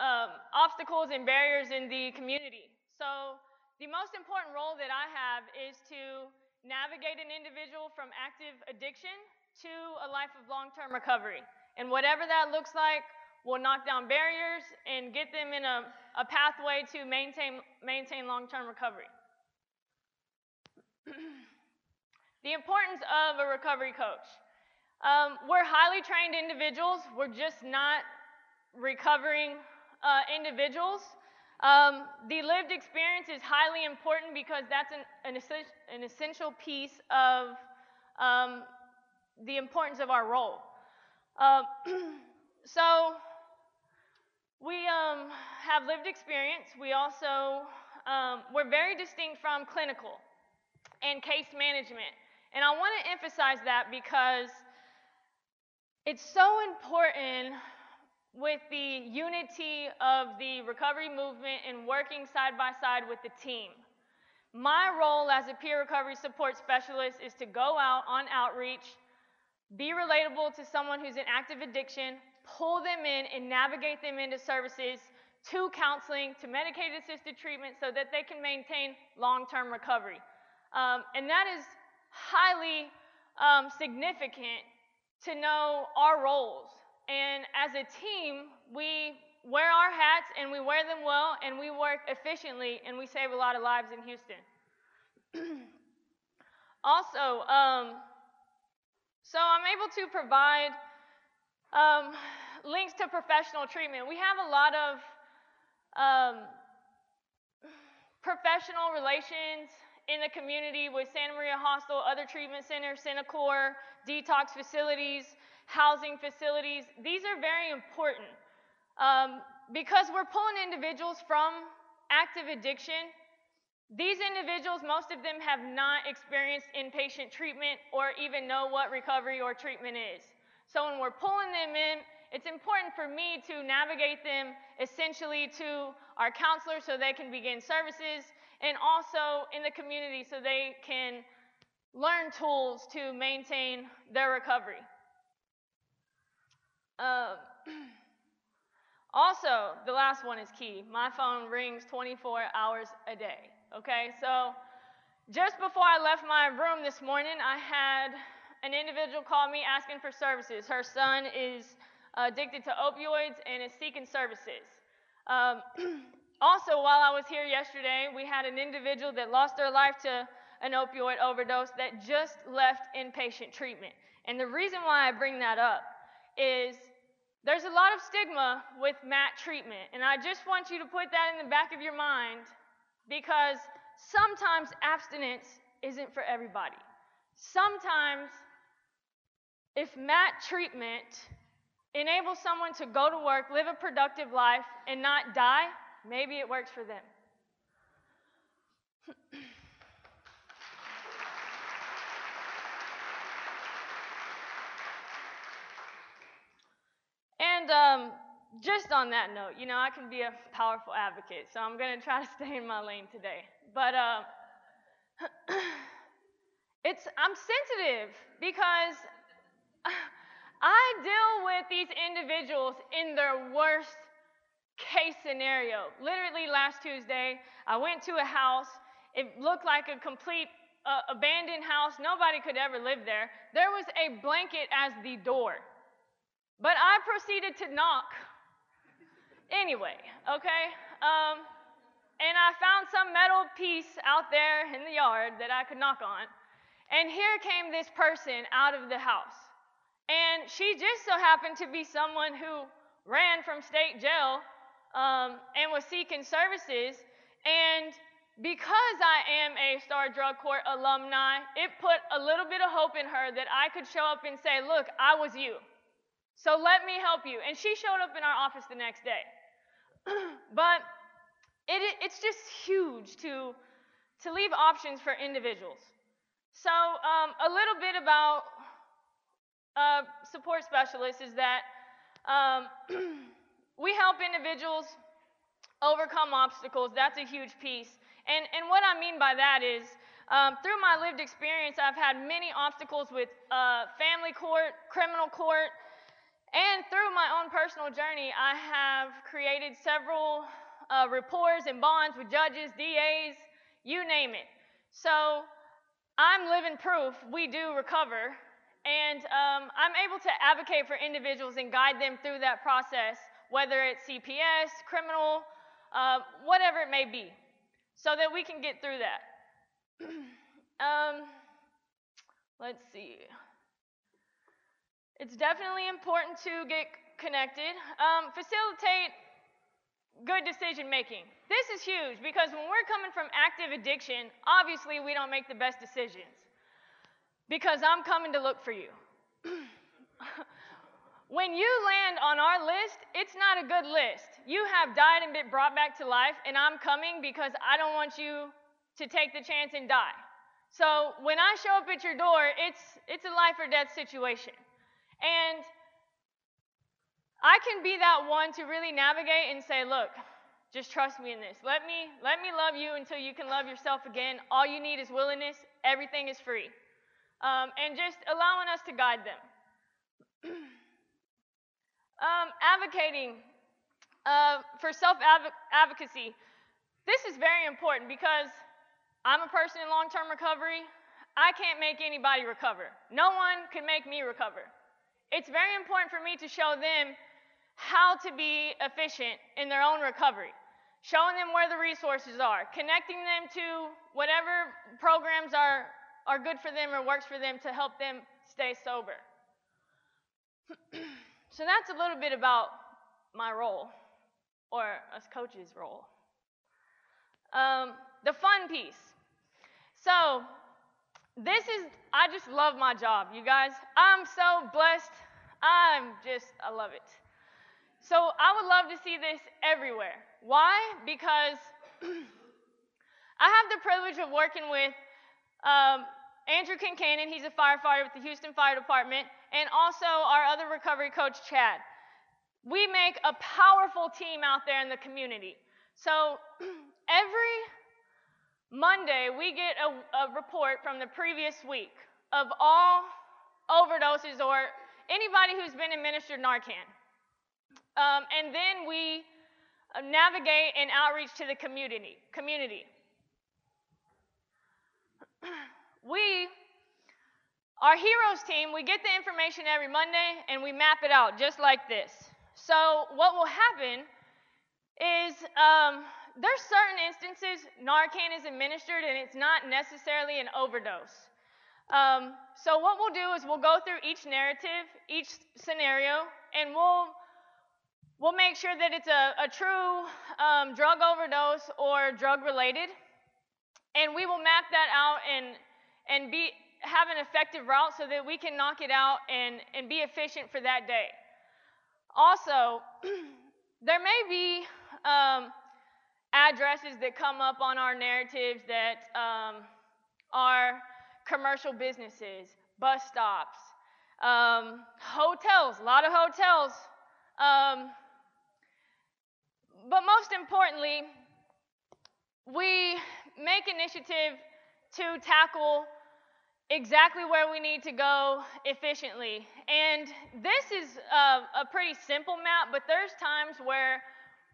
um, obstacles and barriers in the community. So, the most important role that I have is to navigate an individual from active addiction to a life of long term recovery. And whatever that looks like, we'll knock down barriers and get them in a, a pathway to maintain, maintain long term recovery. the importance of a recovery coach. Um, we're highly trained individuals, we're just not recovering uh, individuals. Um, the lived experience is highly important because that's an, an, an essential piece of um, the importance of our role. Uh, so, we um, have lived experience. We also, um, we're very distinct from clinical and case management. And I want to emphasize that because it's so important with the unity of the recovery movement and working side by side with the team. My role as a peer recovery support specialist is to go out on outreach, be relatable to someone who's in active addiction, pull them in and navigate them into services to counseling, to medicated assisted treatment so that they can maintain long term recovery. Um, and that is highly um, significant to know our roles and as a team, we wear our hats and we wear them well and we work efficiently and we save a lot of lives in Houston. also, um, so I'm able to provide um, links to professional treatment. We have a lot of um, professional relations in the community with Santa Maria Hostel, other treatment centers, Cenikor, detox facilities housing facilities. These are very important um, because we're pulling individuals from active addiction. These individuals, most of them have not experienced inpatient treatment or even know what recovery or treatment is. So when we're pulling them in, it's important for me to navigate them essentially to our counselors so they can begin services and also in the community so they can learn tools to maintain their recovery. Um, also, the last one is key. My phone rings 24 hours a day. Okay, so just before I left my room this morning, I had an individual call me asking for services. Her son is addicted to opioids and is seeking services. Um, also, while I was here yesterday, we had an individual that lost their life to an opioid overdose that just left inpatient treatment. And the reason why I bring that up is there's a lot of stigma with MAT treatment, and I just want you to put that in the back of your mind because sometimes abstinence isn't for everybody. Sometimes, if MAT treatment enables someone to go to work, live a productive life, and not die, maybe it works for them. And um, just on that note, you know, I can be a powerful advocate, so I'm going to try to stay in my lane today. But uh, it's I'm sensitive because I deal with these individuals in their worst case scenario. Literally last Tuesday, I went to a house. It looked like a complete uh, abandoned house. Nobody could ever live there. There was a blanket as the door. But I proceeded to knock. Anyway, okay? Um, and I found some metal piece out there in the yard that I could knock on. And here came this person out of the house. And she just so happened to be someone who ran from state jail um, and was seeking services. And because I am a Star Drug Court alumni, it put a little bit of hope in her that I could show up and say, Look, I was you. So let me help you. And she showed up in our office the next day. but it, it's just huge to, to leave options for individuals. So, um, a little bit about uh, support specialists is that um, we help individuals overcome obstacles. That's a huge piece. And, and what I mean by that is, um, through my lived experience, I've had many obstacles with uh, family court, criminal court, and through my own personal journey, I have created several uh, reports and bonds with judges, DAs, you name it. So I'm living proof we do recover. And um, I'm able to advocate for individuals and guide them through that process, whether it's CPS, criminal, uh, whatever it may be, so that we can get through that. um, let's see. It's definitely important to get connected. Um, facilitate good decision making. This is huge because when we're coming from active addiction, obviously we don't make the best decisions because I'm coming to look for you. when you land on our list, it's not a good list. You have died and been brought back to life, and I'm coming because I don't want you to take the chance and die. So when I show up at your door, it's, it's a life or death situation. And I can be that one to really navigate and say, look, just trust me in this. Let me let me love you until you can love yourself again. All you need is willingness. Everything is free. Um, and just allowing us to guide them. um, advocating uh, for self advocacy. This is very important because I'm a person in long term recovery. I can't make anybody recover. No one can make me recover. It's very important for me to show them how to be efficient in their own recovery, showing them where the resources are, connecting them to whatever programs are, are good for them or works for them to help them stay sober. so that's a little bit about my role, or us coaches' role. Um, the fun piece. So, this is, I just love my job, you guys. I'm so blessed. I'm just, I love it. So I would love to see this everywhere. Why? Because I have the privilege of working with um, Andrew Kincannon, he's a firefighter with the Houston Fire Department, and also our other recovery coach, Chad. We make a powerful team out there in the community. So every Monday, we get a, a report from the previous week of all overdoses or anybody who's been administered Narcan. Um, and then we uh, navigate and outreach to the community. Community. we, our heroes team, we get the information every Monday and we map it out just like this. So what will happen is um, there's certain instances Narcan is administered and it's not necessarily an overdose. Um, so what we'll do is we'll go through each narrative, each scenario, and we'll we'll make sure that it's a, a true um, drug overdose or drug related, and we will map that out and and be have an effective route so that we can knock it out and and be efficient for that day. Also, there may be um, addresses that come up on our narratives that um, are commercial businesses, bus stops, um, hotels, a lot of hotels. Um, but most importantly, we make initiative to tackle exactly where we need to go efficiently. And this is a, a pretty simple map, but there's times where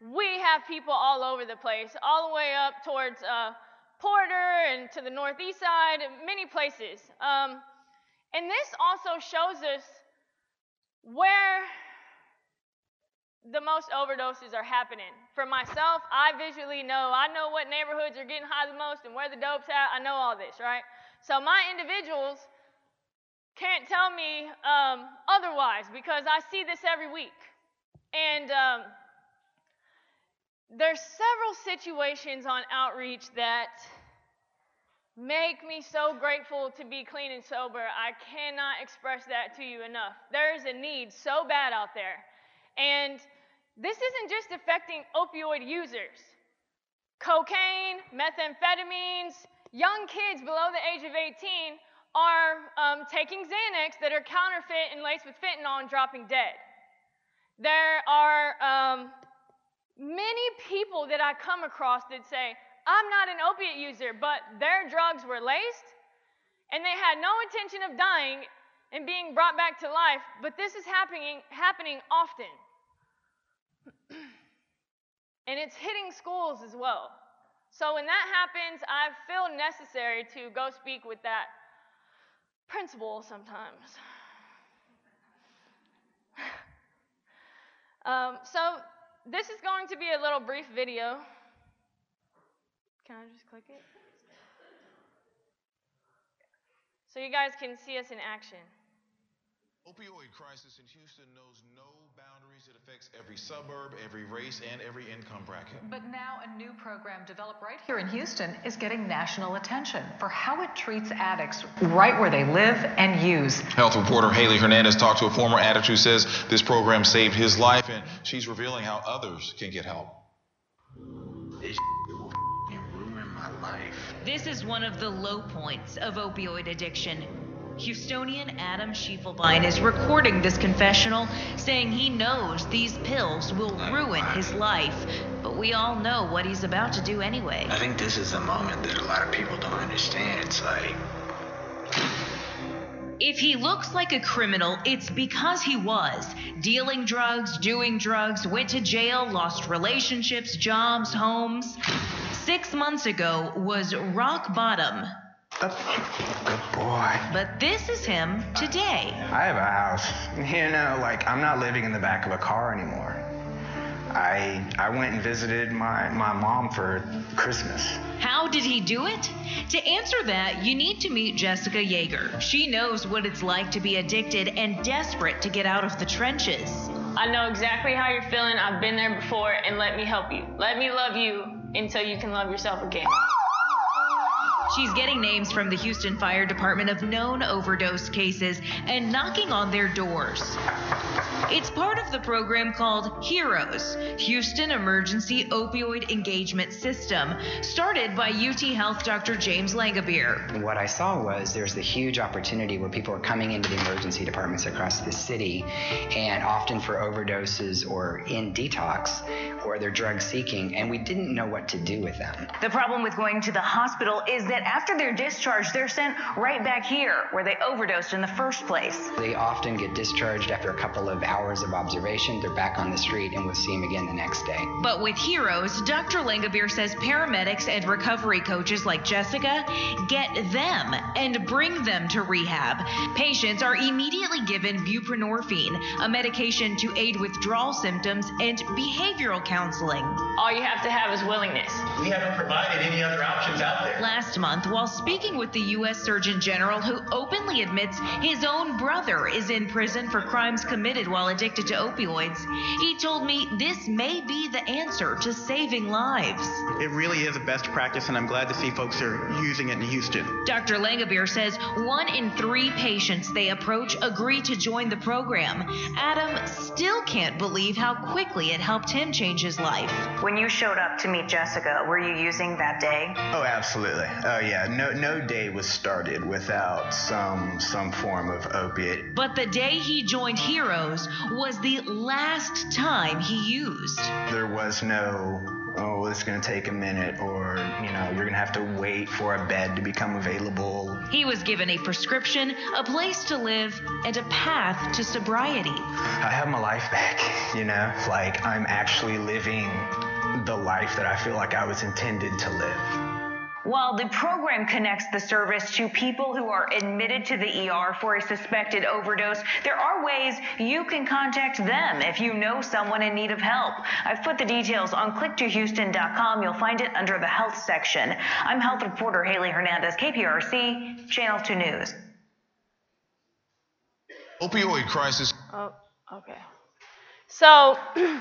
we have people all over the place, all the way up towards uh, Porter and to the northeast side, many places. Um, and this also shows us where the most overdoses are happening. For myself, I visually know, I know what neighborhoods are getting high the most and where the dope's at. I know all this, right? So my individuals can't tell me um, otherwise because I see this every week. And um, there's several situations on outreach that make me so grateful to be clean and sober. I cannot express that to you enough. There is a need so bad out there. And this isn't just affecting opioid users. Cocaine, methamphetamines, young kids below the age of 18 are um, taking Xanax that are counterfeit and laced with fentanyl and dropping dead. There are um, many people that I come across that say, I'm not an opiate user, but their drugs were laced and they had no intention of dying and being brought back to life, but this is happening, happening often. and it's hitting schools as well. So when that happens, I feel necessary to go speak with that principal sometimes. um, so this is going to be a little brief video. Can I just click it? So you guys can see us in action. Opioid crisis in Houston knows no. It affects every suburb, every race, and every income bracket. But now a new program developed right here in Houston is getting national attention for how it treats addicts right where they live and use. Health reporter Haley Hernandez talked to a former addict who says this program saved his life, and she's revealing how others can get help. This will ruin my life. This is one of the low points of opioid addiction. Houstonian Adam Schiefelbein is recording this confessional, saying he knows these pills will ruin his life, but we all know what he's about to do anyway. I think this is the moment that a lot of people don't understand. It's like, If he looks like a criminal, it's because he was. Dealing drugs, doing drugs, went to jail, lost relationships, jobs, homes. Six months ago was rock bottom. Good boy. But this is him today. I have a house. You know, like I'm not living in the back of a car anymore. I I went and visited my, my mom for Christmas. How did he do it? To answer that, you need to meet Jessica Yeager. She knows what it's like to be addicted and desperate to get out of the trenches. I know exactly how you're feeling. I've been there before, and let me help you. Let me love you until you can love yourself again. She's getting names from the Houston Fire Department of known overdose cases and knocking on their doors. It's part of the program called HEROES, Houston Emergency Opioid Engagement System, started by UT Health Dr. James Langabeer. What I saw was there's the huge opportunity where people are coming into the emergency departments across the city, and often for overdoses or in detox, or they're drug seeking, and we didn't know what to do with them. The problem with going to the hospital is that after they're discharged, they're sent right back here where they overdosed in the first place. They often get discharged after a couple of hours of observation. They're back on the street, and we'll see them again the next day. But with Heroes, Dr. Langabeer says paramedics and recovery coaches like Jessica get them and bring them to rehab. Patients are immediately given buprenorphine, a medication to aid withdrawal symptoms and behavioral counseling. All you have to have is willingness. We haven't provided any other options out there. Last month, while speaking with the U.S. Surgeon General, who openly admits his own brother is in prison for crimes committed while addicted to opioids, he told me this may be the answer to saving lives. It really is a best practice, and I'm glad to see folks are using it in Houston. Dr. Langabeer says one in three patients they approach agree to join the program. Adam still can't believe how quickly it helped him change his life. When you showed up to meet Jessica, were you using that day? Oh, absolutely. Oh, yeah. No, no day was started without some some form of opiate. But the day he joined Heroes Mm-hmm. was the last time he used. There was no. Oh, it's going to take a minute, or, you know, you're going to have to wait for a bed to become available. He was given a prescription, a place to live, and a path to sobriety. I have my life back, you know? Like, I'm actually living the life that I feel like I was intended to live. While the program connects the service to people who are admitted to the ER for a suspected overdose, there are ways you can contact them if you know someone in need of help. I've put the details on click2houston.com. You'll find it under the health section. I'm health reporter Haley Hernandez, KPRC, Channel 2 News. Opioid crisis. Oh, okay. So,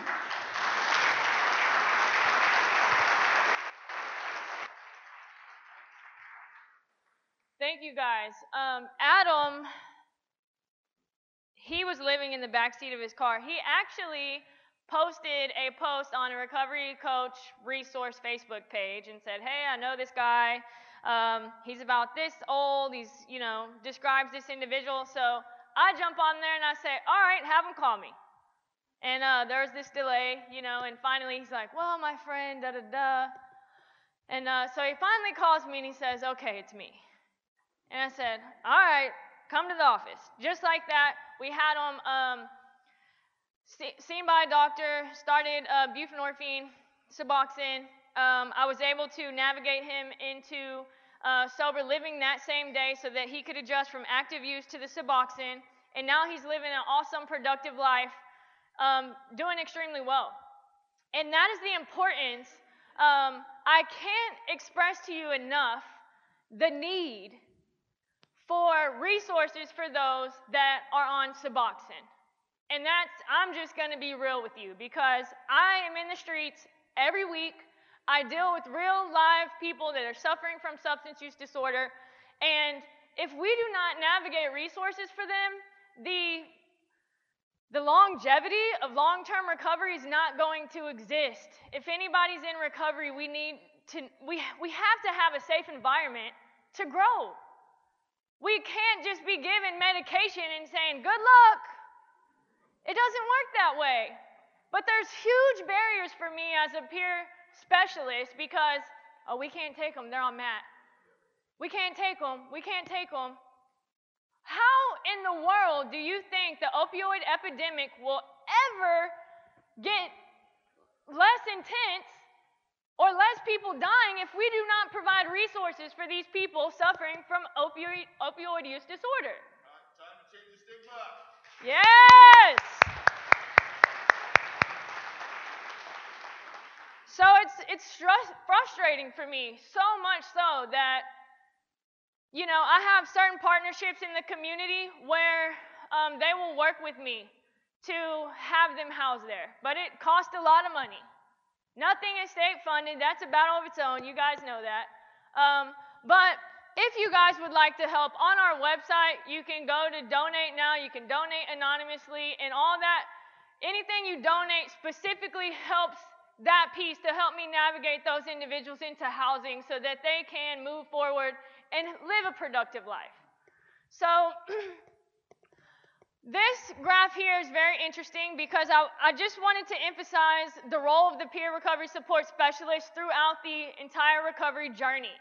thank you guys. Um, Adam, he was living in the backseat of his car. He actually posted a post on a recovery coach resource Facebook page and said, "Hey, I know this guy. Um, he's about this old. He's, you know, describes this individual." So I jump on there and I say, "All right, have him call me." And uh, there's this delay, you know, and finally he's like, "Well, my friend, da da da." And uh, so he finally calls me and he says, "Okay, it's me." And I said, "All right, come to the office." Just like that, we had him um, see, seen by a doctor, started uh, buprenorphine, Suboxone. Um, I was able to navigate him into uh, sober living that same day so that he could adjust from active use to the Suboxone. And now he's living an awesome, productive life, um, doing extremely well. And that is the importance. Um, I can't express to you enough the need for resources for those that are on Suboxone. And that's, I'm just going to be real with you because I am in the streets every week. I deal with real live people that are suffering from substance use disorder. And if we do not navigate resources for them, the, the longevity of long term recovery is not going to exist. If anybody's in recovery, we need to, we, we have to have a safe environment to grow. We can't just be given medication and saying, good luck. It doesn't work that way. But there's huge barriers for me as a peer specialist because, oh, we can't take them. They're on MAT. We can't take them. We can't take them. How in the world do you think the opioid epidemic will ever get less intense or less people dying if we do not provide resources for these people suffering from opioid, opioid use disorder? Yes! So it's it's stress, frustrating for me so much so that you know I have certain partnerships in the community where um, they will work with me to have them housed there, but it costs a lot of money. Nothing is state funded. That's a battle of its own. You guys know that. Um, but if you guys would like to help on our website, you can go to donate now. You can donate anonymously, and all that. Anything you donate specifically helps that piece to help me navigate those individuals into housing so that they can move forward and live a productive life. So, this graph here is very interesting because I, I, just wanted to emphasize the role of the peer recovery support specialist throughout the entire recovery journey.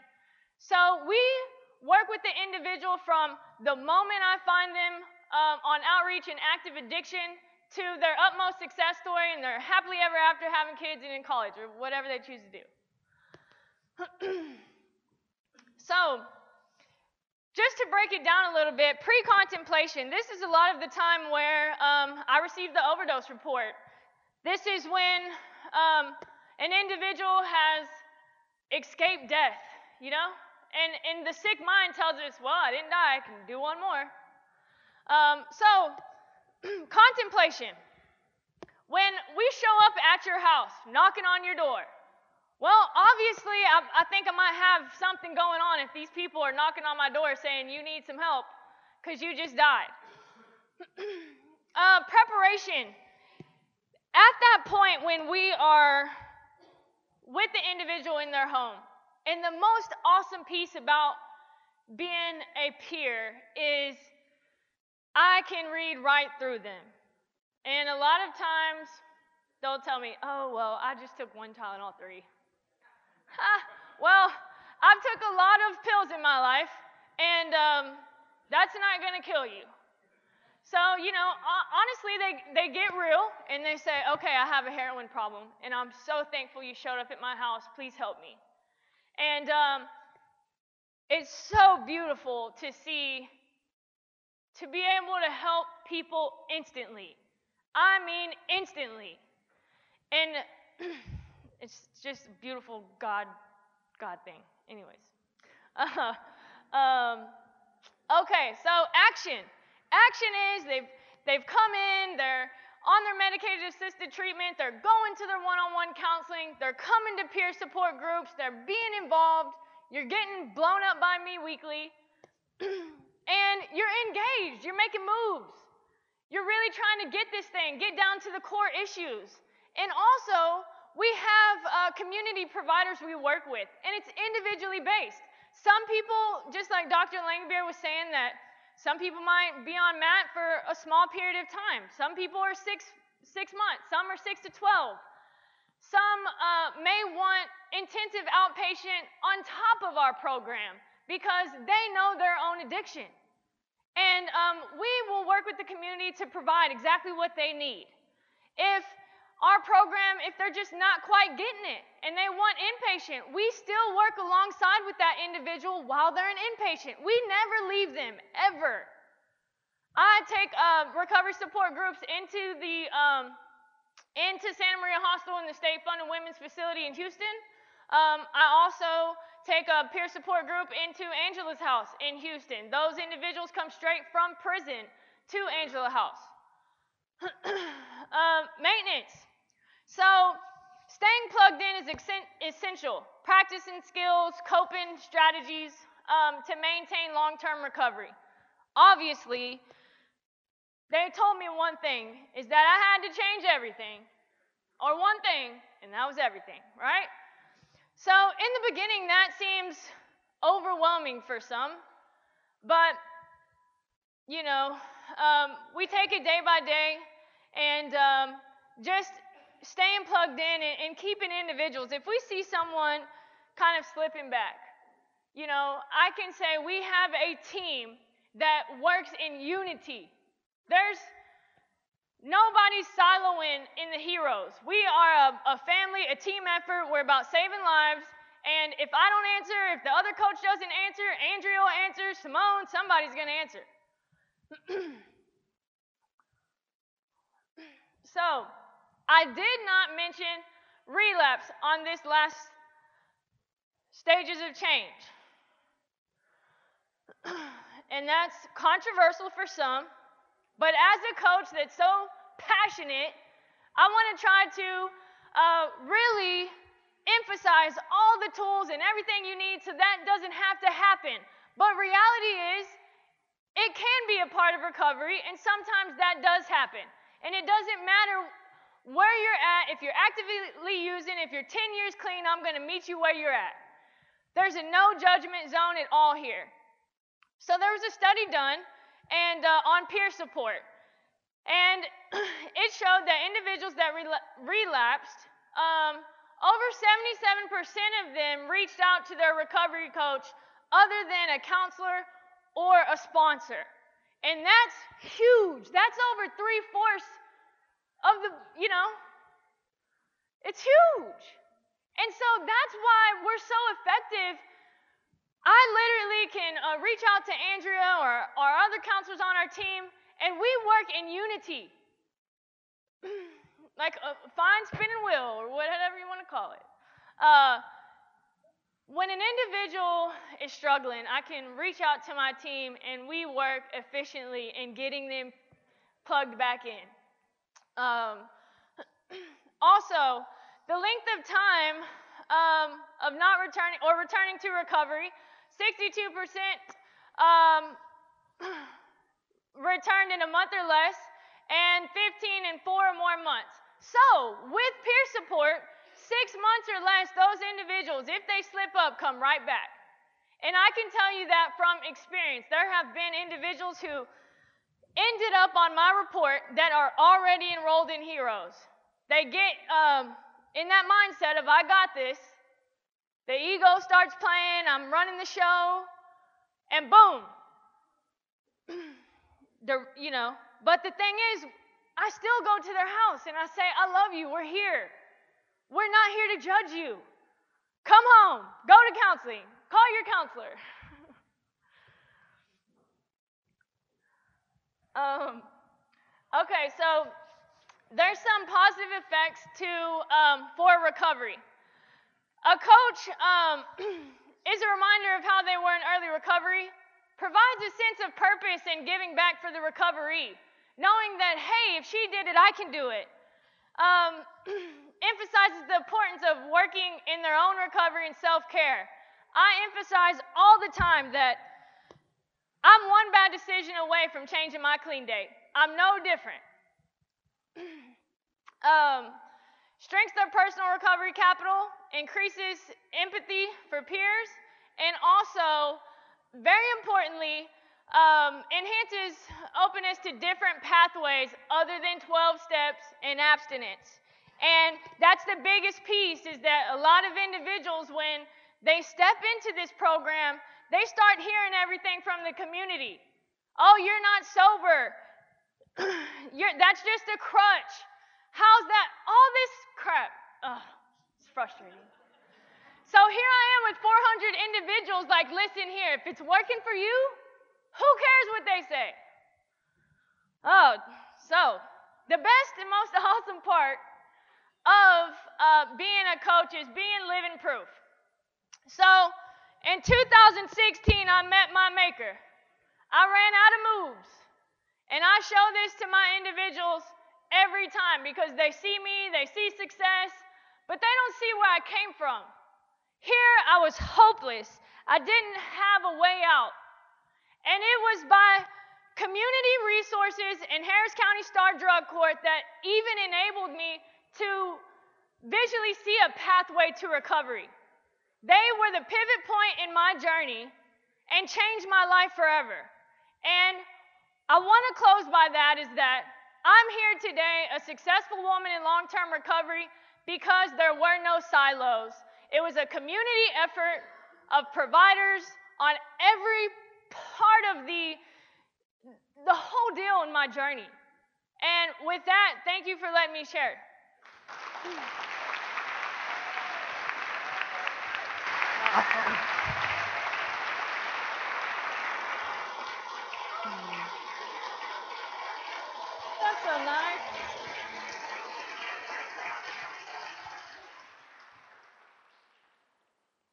So, we work with the individual from the moment I find them um, on outreach and active addiction to their utmost success story and they're happily ever after having kids and in college or whatever they choose to do. so, just to break it down a little bit, pre contemplation, this is a lot of the time where um, I receive the overdose report. This is when um, an individual has escaped death, you know? And, and the sick mind tells us, well, I didn't die, I can do one more. Um, so, contemplation. When we show up at your house, knocking on your door, well, obviously, I, I think I might have something going on if these people are knocking on my door saying, you need some help because you just died. uh, preparation. At that point, when we are with the individual in their home, and the most awesome piece about being a peer is I can read right through them. And a lot of times they'll tell me, oh, well, I just took one Tylenol 3. Well, I've took a lot of pills in my life, and um, that's not going to kill you. So, you know, honestly, they, they get real and they say, okay, I have a heroin problem, and I'm so thankful you showed up at my house. Please help me. And um, it's so beautiful to see, to be able to help people instantly. I mean, instantly. And it's just beautiful God, God thing. Anyways. Uh, um, okay, so action. Action is they've they've come in, they're on their medicated assisted treatment, they're going to their one-on-one counseling, they're coming to peer support groups, they're being involved, you're getting blown up by me weekly, and you're engaged, you're making moves. You're really trying to get this thing, get down to the core issues. And also, we have uh, community providers we work with, and it's individually based. Some people, just like Dr. Langabeer was saying, that some people might be on MAT for a small period of time. Some people are six, six months. Some are six to 12. Some uh, may want intensive outpatient on top of our program because they know their own addiction. And um, we will work with the community to provide exactly what they need. If our program, if they're just not quite getting it and they want inpatient, we still work alongside with that individual while they're an inpatient. We never leave them, ever. I take uh, recovery support groups into the um, into Santa Maria Hospital in the state funded women's facility in Houston. Um, I also take a peer support group into Angela's house in Houston. Those individuals come straight from prison to Angela House. uh, maintenance. So, staying plugged in is essential. Practicing skills, coping strategies um, to maintain long term recovery. Obviously, they told me one thing is that I had to change everything, or one thing, and that was everything, right? So, in the beginning, that seems overwhelming for some, but you know, um, we take it day by day and um, just staying plugged in and, and keeping individuals. If we see someone kind of slipping back, you know, I can say we have a team that works in unity. There's nobody siloing in the heroes. We are a, a family, a team effort. We're about saving lives. And if I don't answer, if the other coach doesn't answer, Andrea will answer, Simone, somebody's going to answer. so, I did not mention relapse on this last stages of change. and that's controversial for some, but as a coach that's so passionate, I want to try to uh, really emphasize all the tools and everything you need so that doesn't have to happen. But reality is, it can be a part of recovery, and sometimes that does happen. And it doesn't matter where you're at. If you're actively using, if you're 10 years clean, I'm going to meet you where you're at. There's a no judgment zone at all here. So there was a study done and uh, on peer support, and it showed that individuals that rela- relapsed, um, over 77% of them reached out to their recovery coach other than a counselor or a sponsor. And that's huge. That's over three fourths of the, you know, it's huge. And so that's why we're so effective. I literally can uh, reach out to Andrea or, or other counselors on our team, and we work in unity. like a fine spinning wheel or whatever you want to call it. Uh, when an individual is struggling, I can reach out to my team and we work efficiently in getting them plugged back in. Um, also, the length of time um, of not returning or returning to recovery, 62% um, returned in a month or less, and 15 in four or more months. So, with peer support, six months or less, those individuals, if they slip up, come right back. And I can tell you that from experience. There have been individuals who ended up on my report that are already enrolled in Heroes. They get um, in that mindset of, I got this. The ego starts playing, I'm running the show, and boom. the, you know, but the thing is, I still go to their house and I say, I love you, we're here. We're not here to judge you. Come home, go to counseling, call your counselor. um, okay, so there's some positive effects to um, for recovery. A coach um, is a reminder of how they were in early recovery, provides a sense of purpose in giving back for the recovery, knowing that, hey, if she did it, I can do it. Um, emphasizes the importance of working in their own recovery and self care. I emphasize all the time that I'm one bad decision away from changing my clean date. I'm no different. um, strengthens their personal recovery capital, increases empathy for peers, and also, very importantly, um, enhances openness to different pathways other than 12 steps and abstinence. And that's the biggest piece is that a lot of individuals, when they step into this program, they start hearing everything from the community. Oh, you're not sober. you're, that's just a crutch. How's that? All this crap. Ugh, it's frustrating. So here I am with 400 individuals like, listen here, if it's working for you, who cares what they say? Oh, so the best and most awesome part of uh, being a coach is being living proof. So in 2016, I met my maker. I ran out of moves. And I show this to my individuals every time because they see me, they see success, but they don't see where I came from. Here I was hopeless. I didn't have a way out. And it was by community resources and Harris County Star Drug Court that even enabled me to visually see a pathway to recovery. They were the pivot point in my journey and changed my life forever. And I want to close by that is that I'm here today, a successful woman in long term recovery, because there were no silos. It was a community effort of providers on every part of the, the whole deal in my journey. And with that, thank you for letting me share. That's.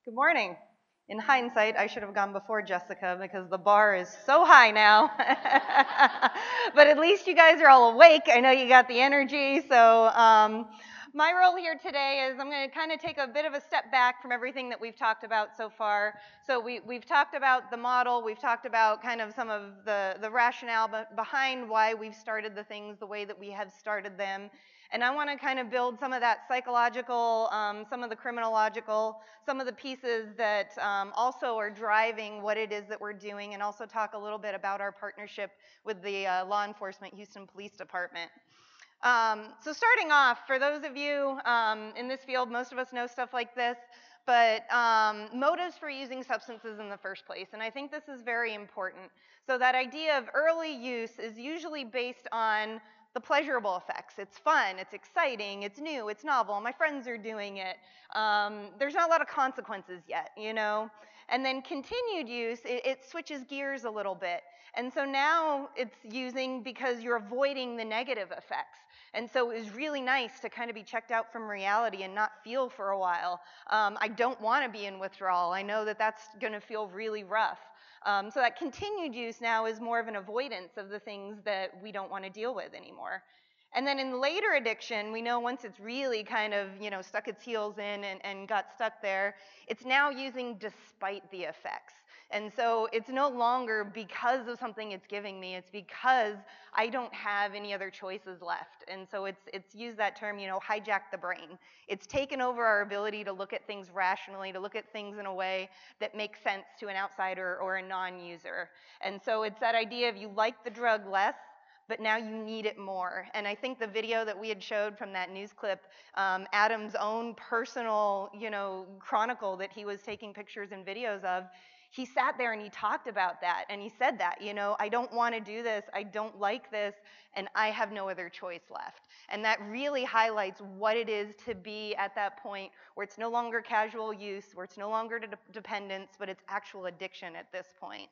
Good morning. In hindsight, I should have gone before Jessica because the bar is so high now. but at least you guys are all awake. I know you got the energy. So, um, my role here today is I'm going to kind of take a bit of a step back from everything that we've talked about so far. So, we, we've talked about the model, we've talked about kind of some of the, the rationale behind why we've started the things the way that we have started them. And I want to kind of build some of that psychological, um, some of the criminological, some of the pieces that um, also are driving what it is that we're doing, and also talk a little bit about our partnership with the uh, law enforcement Houston Police Department. Um, so, starting off, for those of you um, in this field, most of us know stuff like this, but um, motives for using substances in the first place. And I think this is very important. So, that idea of early use is usually based on the pleasurable effects. It's fun, it's exciting, it's new, it's novel, my friends are doing it. Um, there's not a lot of consequences yet, you know? And then continued use, it, it switches gears a little bit. And so now it's using because you're avoiding the negative effects. And so it was really nice to kind of be checked out from reality and not feel for a while. Um, I don't want to be in withdrawal. I know that that's going to feel really rough. Um, so that continued use now is more of an avoidance of the things that we don't want to deal with anymore. And then in later addiction, we know once it's really kind of, you know, stuck its heels in and, and got stuck there, it's now using despite the effects. And so it's no longer because of something it's giving me, it's because I don't have any other choices left. And so it's it's used that term, you know, hijack the brain. It's taken over our ability to look at things rationally, to look at things in a way that makes sense to an outsider or a non-user. And so it's that idea of you like the drug less, but now you need it more. And I think the video that we had showed from that news clip, um, Adam's own personal, you know, chronicle that he was taking pictures and videos of, he sat there and he talked about that and he said that, you know, I don't want to do this, I don't like this, and I have no other choice left. And that really highlights what it is to be at that point where it's no longer casual use, where it's no longer de- dependence, but it's actual addiction at this point.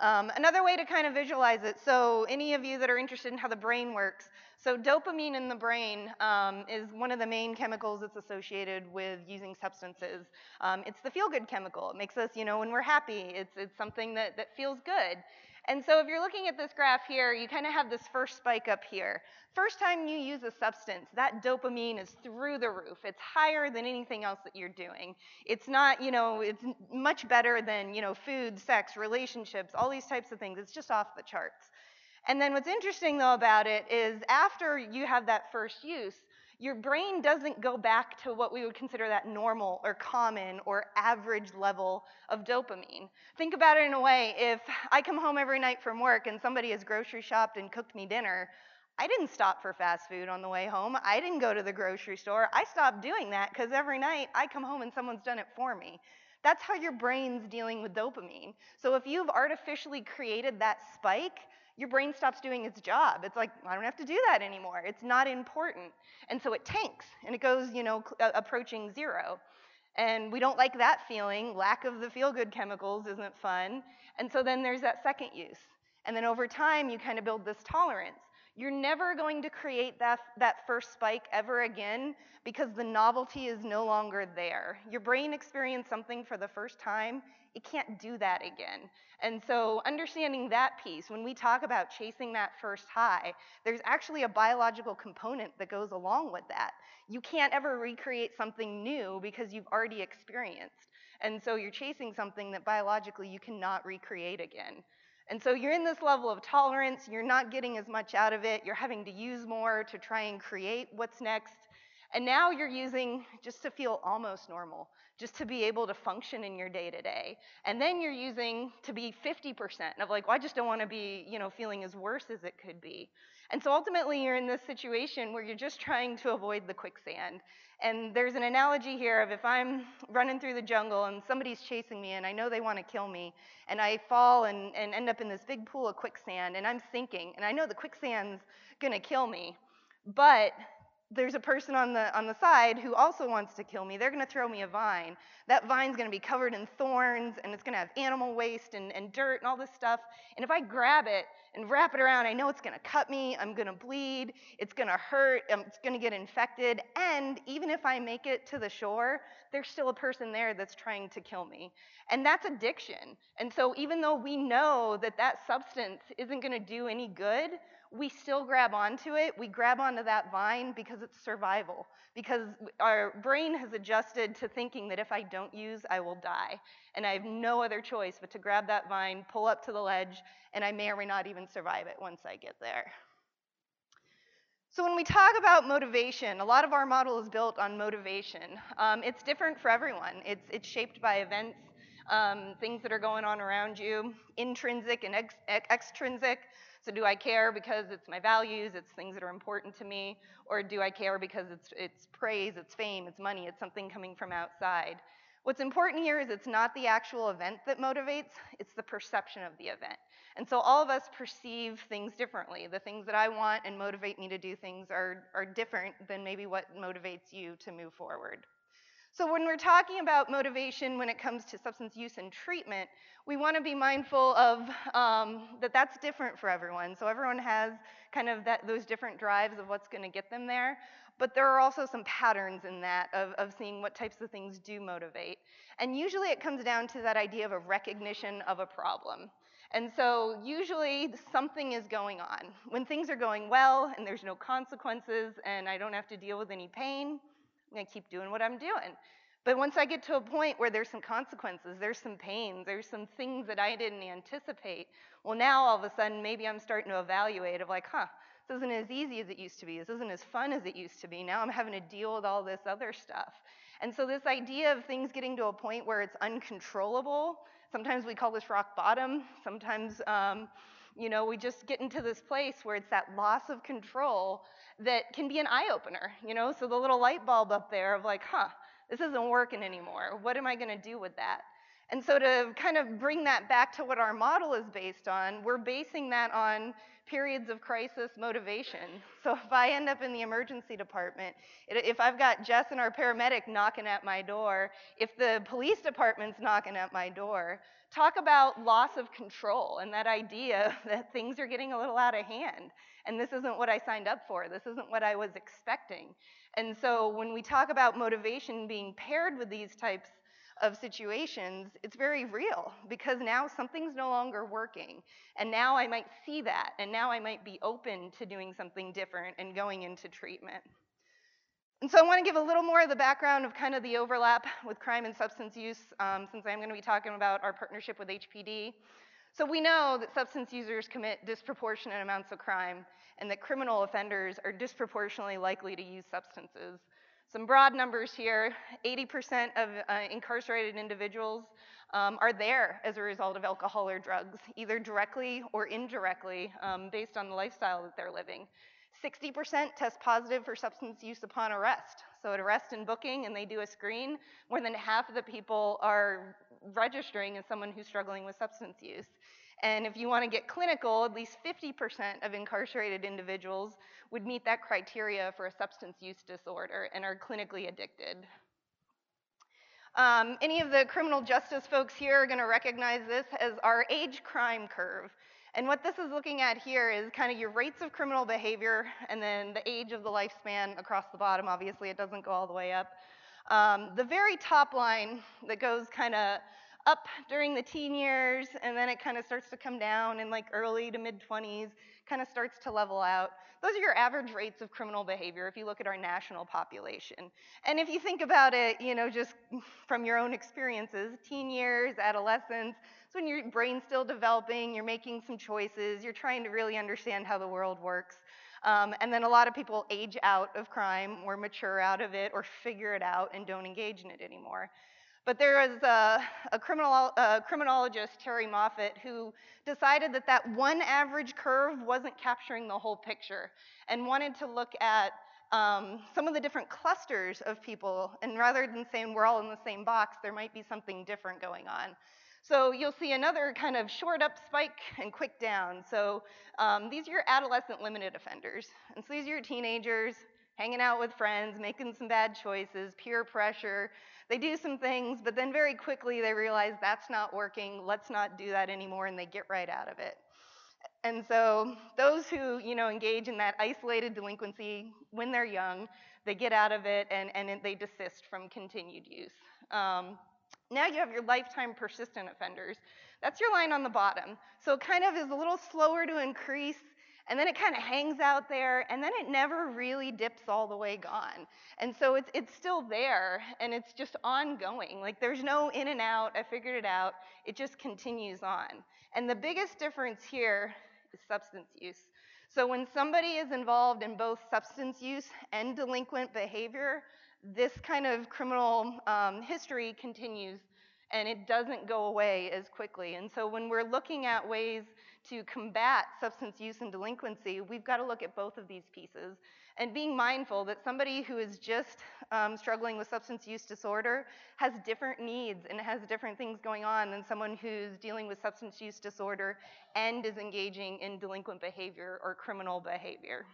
Um, another way to kind of visualize it, so any of you that are interested in how the brain works, so dopamine in the brain um, is one of the main chemicals that's associated with using substances. Um, it's the feel-good chemical. It makes us, you know, when we're happy, it's, it's something that, that feels good. And so if you're looking at this graph here, you kind of have this first spike up here. First time you use a substance, that dopamine is through the roof. It's higher than anything else that you're doing. It's not, you know, it's much better than, you know, food, sex, relationships, all these types of things. It's just off the charts. And then what's interesting though about it is after you have that first use, your brain doesn't go back to what we would consider that normal or common or average level of dopamine. Think about it in a way if I come home every night from work and somebody has grocery shopped and cooked me dinner, I didn't stop for fast food on the way home. I didn't go to the grocery store. I stopped doing that because every night I come home and someone's done it for me. That's how your brain's dealing with dopamine. So if you've artificially created that spike, your brain stops doing its job. It's like, I don't have to do that anymore. It's not important. And so it tanks and it goes, you know, uh, approaching zero. And we don't like that feeling. Lack of the feel good chemicals isn't fun. And so then there's that second use. And then over time, you kind of build this tolerance. You're never going to create that, that first spike ever again because the novelty is no longer there. Your brain experienced something for the first time, it can't do that again. And so, understanding that piece, when we talk about chasing that first high, there's actually a biological component that goes along with that. You can't ever recreate something new because you've already experienced. And so, you're chasing something that biologically you cannot recreate again. And so you're in this level of tolerance, you're not getting as much out of it, you're having to use more to try and create what's next. And now you're using just to feel almost normal, just to be able to function in your day to day. And then you're using to be 50% of like, well, I just don't want to be, you know, feeling as worse as it could be. And so ultimately you're in this situation where you're just trying to avoid the quicksand. And there's an analogy here of if I'm running through the jungle and somebody's chasing me and I know they want to kill me, and I fall and, and end up in this big pool of quicksand and I'm sinking, and I know the quicksand's gonna kill me, but there's a person on the on the side who also wants to kill me. They're going to throw me a vine. That vine's going to be covered in thorns and it's going to have animal waste and, and dirt and all this stuff. And if I grab it and wrap it around, I know it's going to cut me. I'm going to bleed. It's going to hurt. Um, it's going to get infected. And even if I make it to the shore, there's still a person there that's trying to kill me. And that's addiction. And so even though we know that that substance isn't going to do any good, we still grab onto it. We grab onto that vine because it's survival, because our brain has adjusted to thinking that if I don't use, I will die. And I have no other choice but to grab that vine, pull up to the ledge, and I may or may not even survive it once I get there. So, when we talk about motivation, a lot of our model is built on motivation. Um, it's different for everyone, it's, it's shaped by events, um, things that are going on around you, intrinsic and ex- extrinsic. So do I care because it's my values, it's things that are important to me, or do I care because it's it's praise, it's fame, it's money, it's something coming from outside? What's important here is it's not the actual event that motivates, it's the perception of the event. And so all of us perceive things differently. The things that I want and motivate me to do things are, are different than maybe what motivates you to move forward. So, when we're talking about motivation when it comes to substance use and treatment, we want to be mindful of um, that that's different for everyone. So, everyone has kind of that, those different drives of what's going to get them there. But there are also some patterns in that of, of seeing what types of things do motivate. And usually it comes down to that idea of a recognition of a problem. And so usually something is going on. When things are going well and there's no consequences and I don't have to deal with any pain, I'm going to keep doing what I'm doing. But once I get to a point where there's some consequences, there's some pain, there's some things that I didn't anticipate, well, now all of a sudden maybe I'm starting to evaluate of like, huh, this isn't as easy as it used to be. This isn't as fun as it used to be. Now I'm having to deal with all this other stuff. And so, this idea of things getting to a point where it's uncontrollable, sometimes we call this rock bottom, sometimes, um, you know, we just get into this place where it's that loss of control that can be an eye opener, you know? So, the little light bulb up there of like, huh, this isn't working anymore. What am I going to do with that? And so, to kind of bring that back to what our model is based on, we're basing that on periods of crisis motivation. So if I end up in the emergency department, if I've got Jess and our paramedic knocking at my door, if the police department's knocking at my door, talk about loss of control and that idea that things are getting a little out of hand. And this isn't what I signed up for. This isn't what I was expecting. And so when we talk about motivation being paired with these types of situations, it's very real because now something's no longer working. And now I might see that, and now I might be open to doing something different and going into treatment. And so I want to give a little more of the background of kind of the overlap with crime and substance use, um, since I'm going to be talking about our partnership with HPD. So we know that substance users commit disproportionate amounts of crime, and that criminal offenders are disproportionately likely to use substances. Some broad numbers here 80% of uh, incarcerated individuals um, are there as a result of alcohol or drugs, either directly or indirectly, um, based on the lifestyle that they're living. 60% test positive for substance use upon arrest. So, at arrest and booking, and they do a screen, more than half of the people are registering as someone who's struggling with substance use. And if you want to get clinical, at least 50% of incarcerated individuals would meet that criteria for a substance use disorder and are clinically addicted. Um, any of the criminal justice folks here are going to recognize this as our age crime curve. And what this is looking at here is kind of your rates of criminal behavior and then the age of the lifespan across the bottom. Obviously, it doesn't go all the way up. Um, the very top line that goes kind of up during the teen years and then it kind of starts to come down in like early to mid 20s, kind of starts to level out. Those are your average rates of criminal behavior if you look at our national population. And if you think about it, you know, just from your own experiences, teen years, adolescence, it's when your brain's still developing, you're making some choices, you're trying to really understand how the world works. Um, and then a lot of people age out of crime or mature out of it or figure it out and don't engage in it anymore. But there is a, a, a criminologist, Terrie Moffitt, who decided that that one average curve wasn't capturing the whole picture and wanted to look at um, some of the different clusters of people. And rather than saying we're all in the same box, there might be something different going on. So you'll see another kind of short up spike and quick down. So um, these are your adolescent limited offenders. And so these are your teenagers hanging out with friends, making some bad choices, peer pressure, they do some things, but then very quickly they realize that's not working, let's not do that anymore, and they get right out of it. And so those who, you know, engage in that isolated delinquency when they're young, they get out of it and, and they desist from continued use. Um, now you have your lifetime persistent offenders. That's your line on the bottom. So it kind of is a little slower to increase and then it kind of hangs out there, and then it never really dips all the way gone. And so it's, it's still there, and it's just ongoing. Like there's no in and out, I figured it out, it just continues on. And the biggest difference here is substance use. So when somebody is involved in both substance use and delinquent behavior, this kind of criminal um, history continues and it doesn't go away as quickly. And so when we're looking at ways to combat substance use and delinquency, we've got to look at both of these pieces and being mindful that somebody who is just um, struggling with substance use disorder has different needs and has different things going on than someone who's dealing with substance use disorder and is engaging in delinquent behavior or criminal behavior.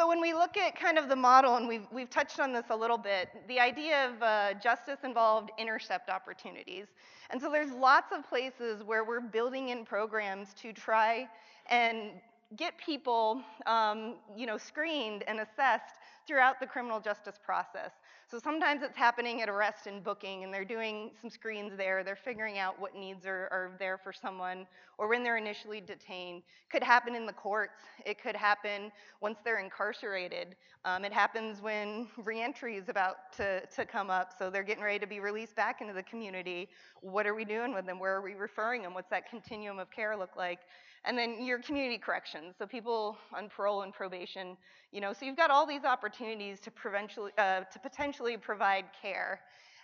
So when we look at kind of the model, and we've, we've touched on this a little bit, the idea of uh, justice involved intercept opportunities. And so there's lots of places where we're building in programs to try and get people, um, you know, screened and assessed throughout the criminal justice process. So sometimes it's happening at arrest and booking, and they're doing some screens there. They're figuring out what needs are, are there for someone, or when they're initially detained. Could happen in the courts. It could happen once they're incarcerated. Um, it happens when reentry is about to, to come up, so they're getting ready to be released back into the community. What are we doing with them? Where are we referring them? What's that continuum of care look like? And then your community corrections, so people on parole and probation, you know, so you've got all these opportunities to, uh, to potentially provide care.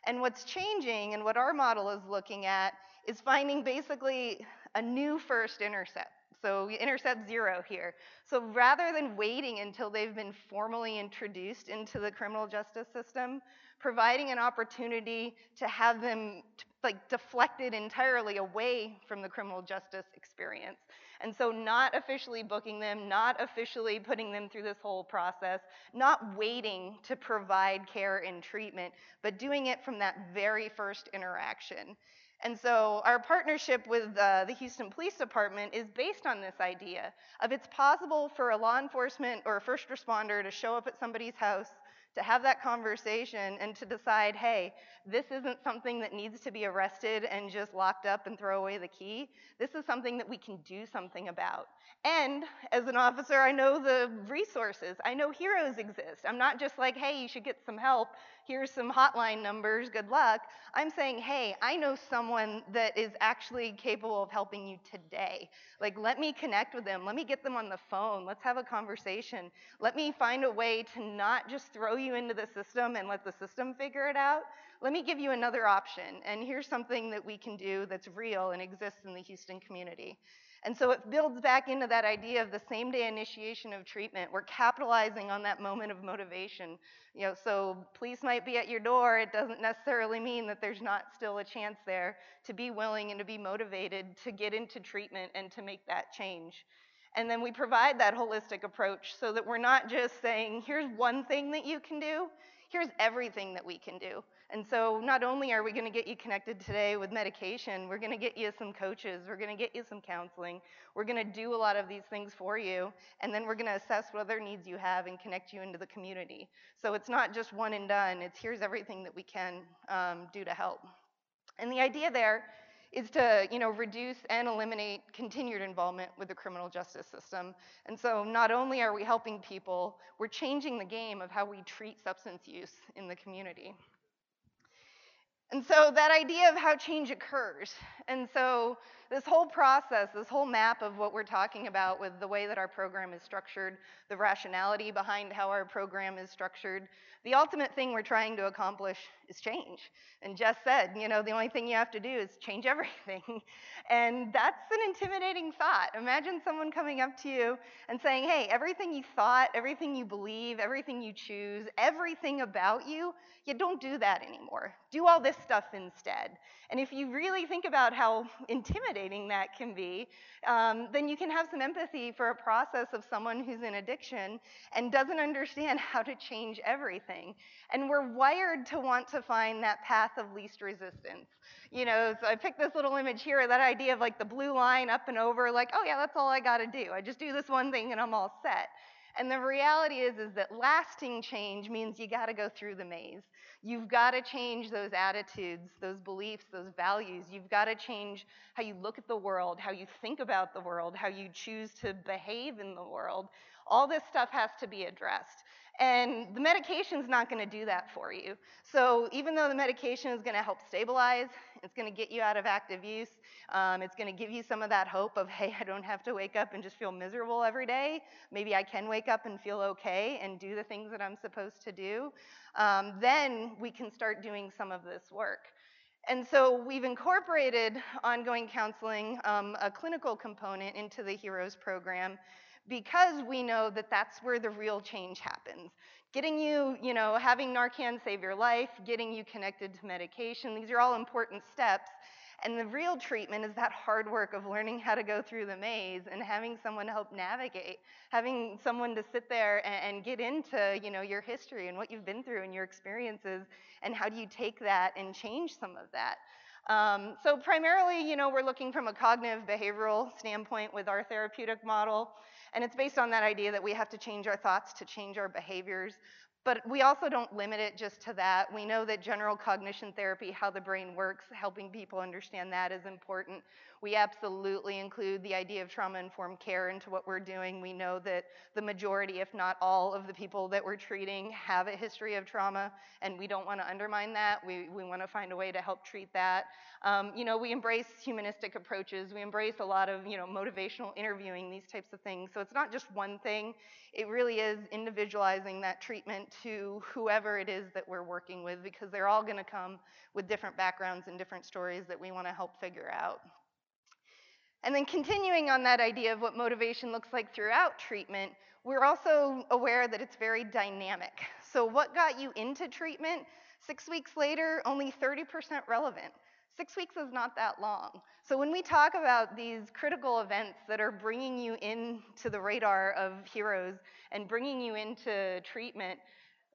And what's changing and what our model is looking at is finding basically a new first intercept. So intercept zero here. So rather than waiting until they've been formally introduced into the criminal justice system, providing an opportunity to have them like deflected entirely away from the criminal justice experience. And so, not officially booking them, not officially putting them through this whole process, not waiting to provide care and treatment, but doing it from that very first interaction. And so, our partnership with uh, the Houston Police Department is based on this idea of it's possible for a law enforcement or a first responder to show up at somebody's house to have that conversation and to decide, hey, this isn't something that needs to be arrested and just locked up and throw away the key. This is something that we can do something about. And as an officer, I know the resources. I know heroes exist. I'm not just like, hey, you should get some help. Here's some hotline numbers. Good luck. I'm saying, hey, I know someone that is actually capable of helping you today. Like, let me connect with them. Let me get them on the phone. Let's have a conversation. Let me find a way to not just throw you into the system and let the system figure it out. Let me give you another option. And here's something that we can do that's real and exists in the Houston community. And so it builds back into that idea of the same day initiation of treatment. We're capitalizing on that moment of motivation. You know, so police might be at your door. It doesn't necessarily mean that there's not still a chance there to be willing and to be motivated to get into treatment and to make that change. And then we provide that holistic approach so that we're not just saying, here's one thing that you can do, here's everything that we can do. And so, not only are we going to get you connected today with medication, we're going to get you some coaches, we're going to get you some counseling, we're going to do a lot of these things for you, and then we're going to assess what other needs you have and connect you into the community. So, it's not just one and done, it's here's everything that we can um, do to help. And the idea there is to you know reduce and eliminate continued involvement with the criminal justice system and so not only are we helping people we're changing the game of how we treat substance use in the community and so that idea of how change occurs. And so this whole process, this whole map of what we're talking about with the way that our program is structured, the rationality behind how our program is structured, the ultimate thing we're trying to accomplish is change. And Jess said, you know, the only thing you have to do is change everything. And that's an intimidating thought. Imagine someone coming up to you and saying, hey, everything you thought, everything you believe, everything you choose, everything about you, you don't do that anymore. Do all this stuff instead. And if you really think about how intimidating that can be, um, then you can have some empathy for a process of someone who's in addiction and doesn't understand how to change everything. And we're wired to want to find that path of least resistance. You know, so I picked this little image here, that idea of like the blue line up and over, like, oh yeah, that's all I got to do. I just do this one thing and I'm all set. And the reality is, is that lasting change means you got to go through the maze. You've got to change those attitudes, those beliefs, those values. You've got to change how you look at the world, how you think about the world, how you choose to behave in the world. All this stuff has to be addressed. And the medication's not going to do that for you. So even though the medication is going to help stabilize, it's going to get you out of active use, um, it's going to give you some of that hope of, hey, I don't have to wake up and just feel miserable every day. Maybe I can wake up and feel okay and do the things that I'm supposed to do. Um, then we can start doing some of this work. And so we've incorporated ongoing counseling, um, a clinical component into the HEROES program because we know that that's where the real change happens. Getting you, you know, having Narcan save your life, getting you connected to medication, these are all important steps. And the real treatment is that hard work of learning how to go through the maze and having someone help navigate, having someone to sit there and, and get into, you know, your history and what you've been through and your experiences and how do you take that and change some of that. Um, so primarily, you know, we're looking from a cognitive behavioral standpoint with our therapeutic model, and it's based on that idea that we have to change our thoughts to change our behaviors. But we also don't limit it just to that. We know that general cognition therapy, how the brain works, helping people understand that is important. We absolutely include the idea of trauma informed care into what we're doing. We know that the majority, if not all, of the people that we're treating have a history of trauma, and we don't want to undermine that. We, we want to find a way to help treat that. Um, you know, we embrace humanistic approaches. We embrace a lot of, you know, motivational interviewing, these types of things. So it's not just one thing. It really is individualizing that treatment to whoever it is that we're working with because they're all going to come with different backgrounds and different stories that we want to help figure out. And then continuing on that idea of what motivation looks like throughout treatment, we're also aware that it's very dynamic. So, what got you into treatment six weeks later, only 30% relevant. Six weeks is not that long. So, when we talk about these critical events that are bringing you into the radar of heroes and bringing you into treatment,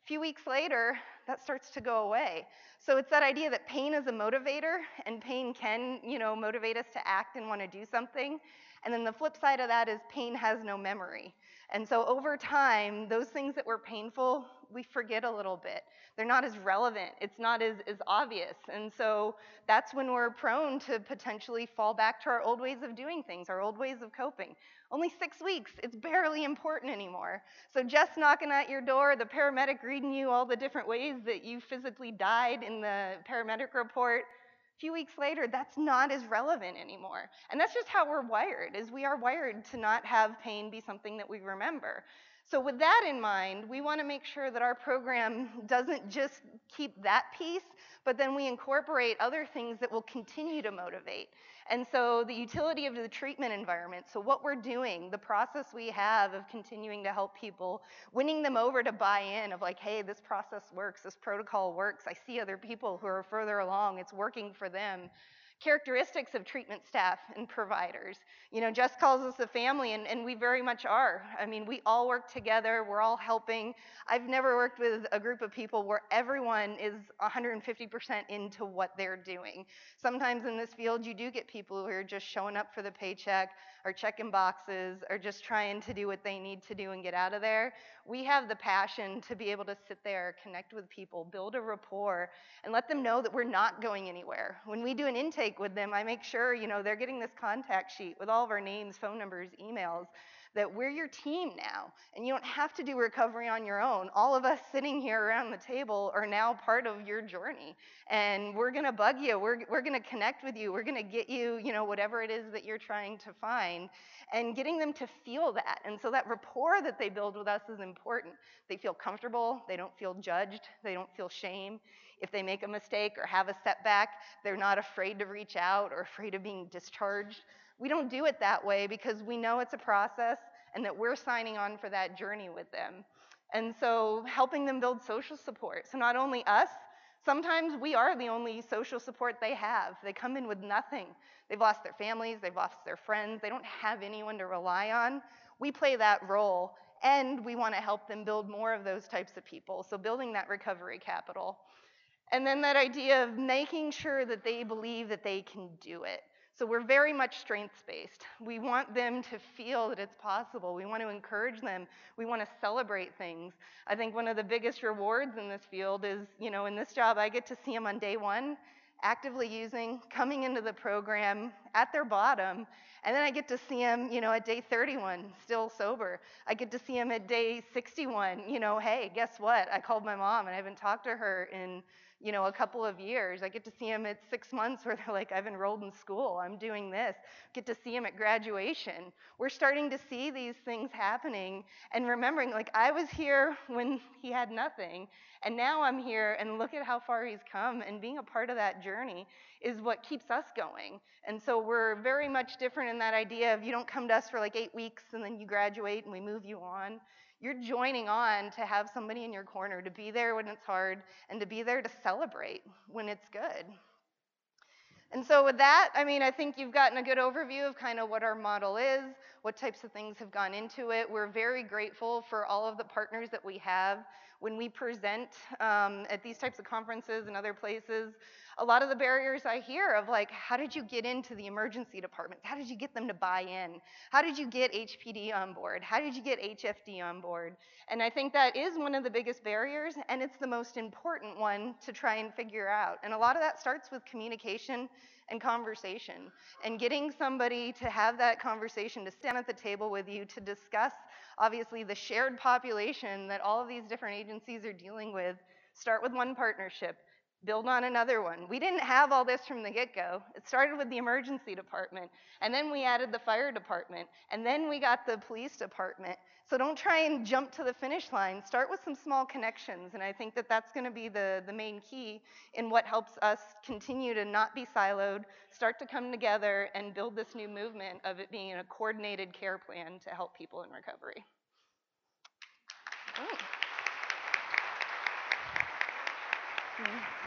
a few weeks later, that starts to go away. So it's that idea that pain is a motivator and pain can, you know, motivate us to act and want to do something. And then the flip side of that is pain has no memory. And so over time, those things that were painful, we forget a little bit. They're not as relevant. It's not as, as obvious. And so that's when we're prone to potentially fall back to our old ways of doing things, our old ways of coping. Only six weeks, it's barely important anymore. So just knocking at your door, the paramedic reading you all the different ways that you physically died in the paramedic report, few weeks later, that's not as relevant anymore. And that's just how we're wired, is we are wired to not have pain be something that we remember. So with that in mind, we want to make sure that our program doesn't just keep that piece, but then we incorporate other things that will continue to motivate. And so the utility of the treatment environment, so what we're doing, the process we have of continuing to help people, winning them over to buy in of like, hey, this process works, this protocol works. I see other people who are further along, it's working for them characteristics of treatment staff and providers. You know, Jess calls us a family, and, and we very much are. I mean, we all work together, we're all helping. I've never worked with a group of people where everyone is 150% into what they're doing. Sometimes in this field, you do get people who are just showing up for the paycheck, or checking boxes, or just trying to do what they need to do and get out of there. We have the passion to be able to sit there, connect with people, build a rapport, and let them know that we're not going anywhere. When we do an intake with them, I make sure, you know, they're getting this contact sheet with all of our names, phone numbers, emails, that we're your team now. And you don't have to do recovery on your own. All of us sitting here around the table are now part of your journey. And we're to bug you. We're, we're to connect with you. We're to get you, you know, whatever it is that you're trying to find. And getting them to feel that. And so that rapport that they build with us is important. They feel comfortable. They don't feel judged. They don't feel shame. If they make a mistake or have a setback, they're not afraid to reach out or afraid of being discharged. We don't do it that way because we know it's a process and that we're signing on for that journey with them. And so helping them build social support. So not only us, sometimes we are the only social support they have. They come in with nothing. They've lost their families, they've lost their friends, they don't have anyone to rely on. We play that role and we want to help them build more of those types of people. So building that recovery capital. And then that idea of making sure that they believe that they can do it. So we're very much strengths based. We want them to feel that it's possible. We want to encourage them. We want to celebrate things. I think one of the biggest rewards in this field is, you know, in this job, I get to see them on day one actively using, coming into the program at their bottom, and then I get to see them, you know, at day 31, still sober. I get to see them at day 61, you know, hey, guess what? I called my mom and I haven't talked to her in you know, a couple of years. I get to see them at six months where they're like, I've enrolled in school, I'm doing this. Get to see them at graduation. We're starting to see these things happening and remembering, like, I was here when he had nothing, and now I'm here, and look at how far he's come. And being a part of that journey is what keeps us going. And so we're very much different in that idea of you don't come to us for like eight weeks and then you graduate and we move you on you're joining on to have somebody in your corner, to be there when it's hard, and to be there to celebrate when it's good. And so, with that, I mean, I think you've gotten a good overview of kind of what our model is, what types of things have gone into it. We're very grateful for all of the partners that we have. When we present um, at these types of conferences and other places, a lot of the barriers I hear of like, how did you get into the emergency departments? How did you get them to buy in? How did you get HPD on board? How did you get HFD on board? And I think that is one of the biggest barriers, and it's the most important one to try and figure out. And a lot of that starts with communication and conversation, and getting somebody to have that conversation, to stand at the table with you, to discuss, obviously, the shared population that all of these different agencies are dealing with. Start with one partnership build on another one. We didn't have all this from the get go. It started with the emergency department, and then we added the fire department, and then we got the police department. So don't try and jump to the finish line. Start with some small connections, and I think that that's going to be the, the main key in what helps us continue to not be siloed, start to come together, and build this new movement of it being a coordinated care plan to help people in recovery. Oh. Mm.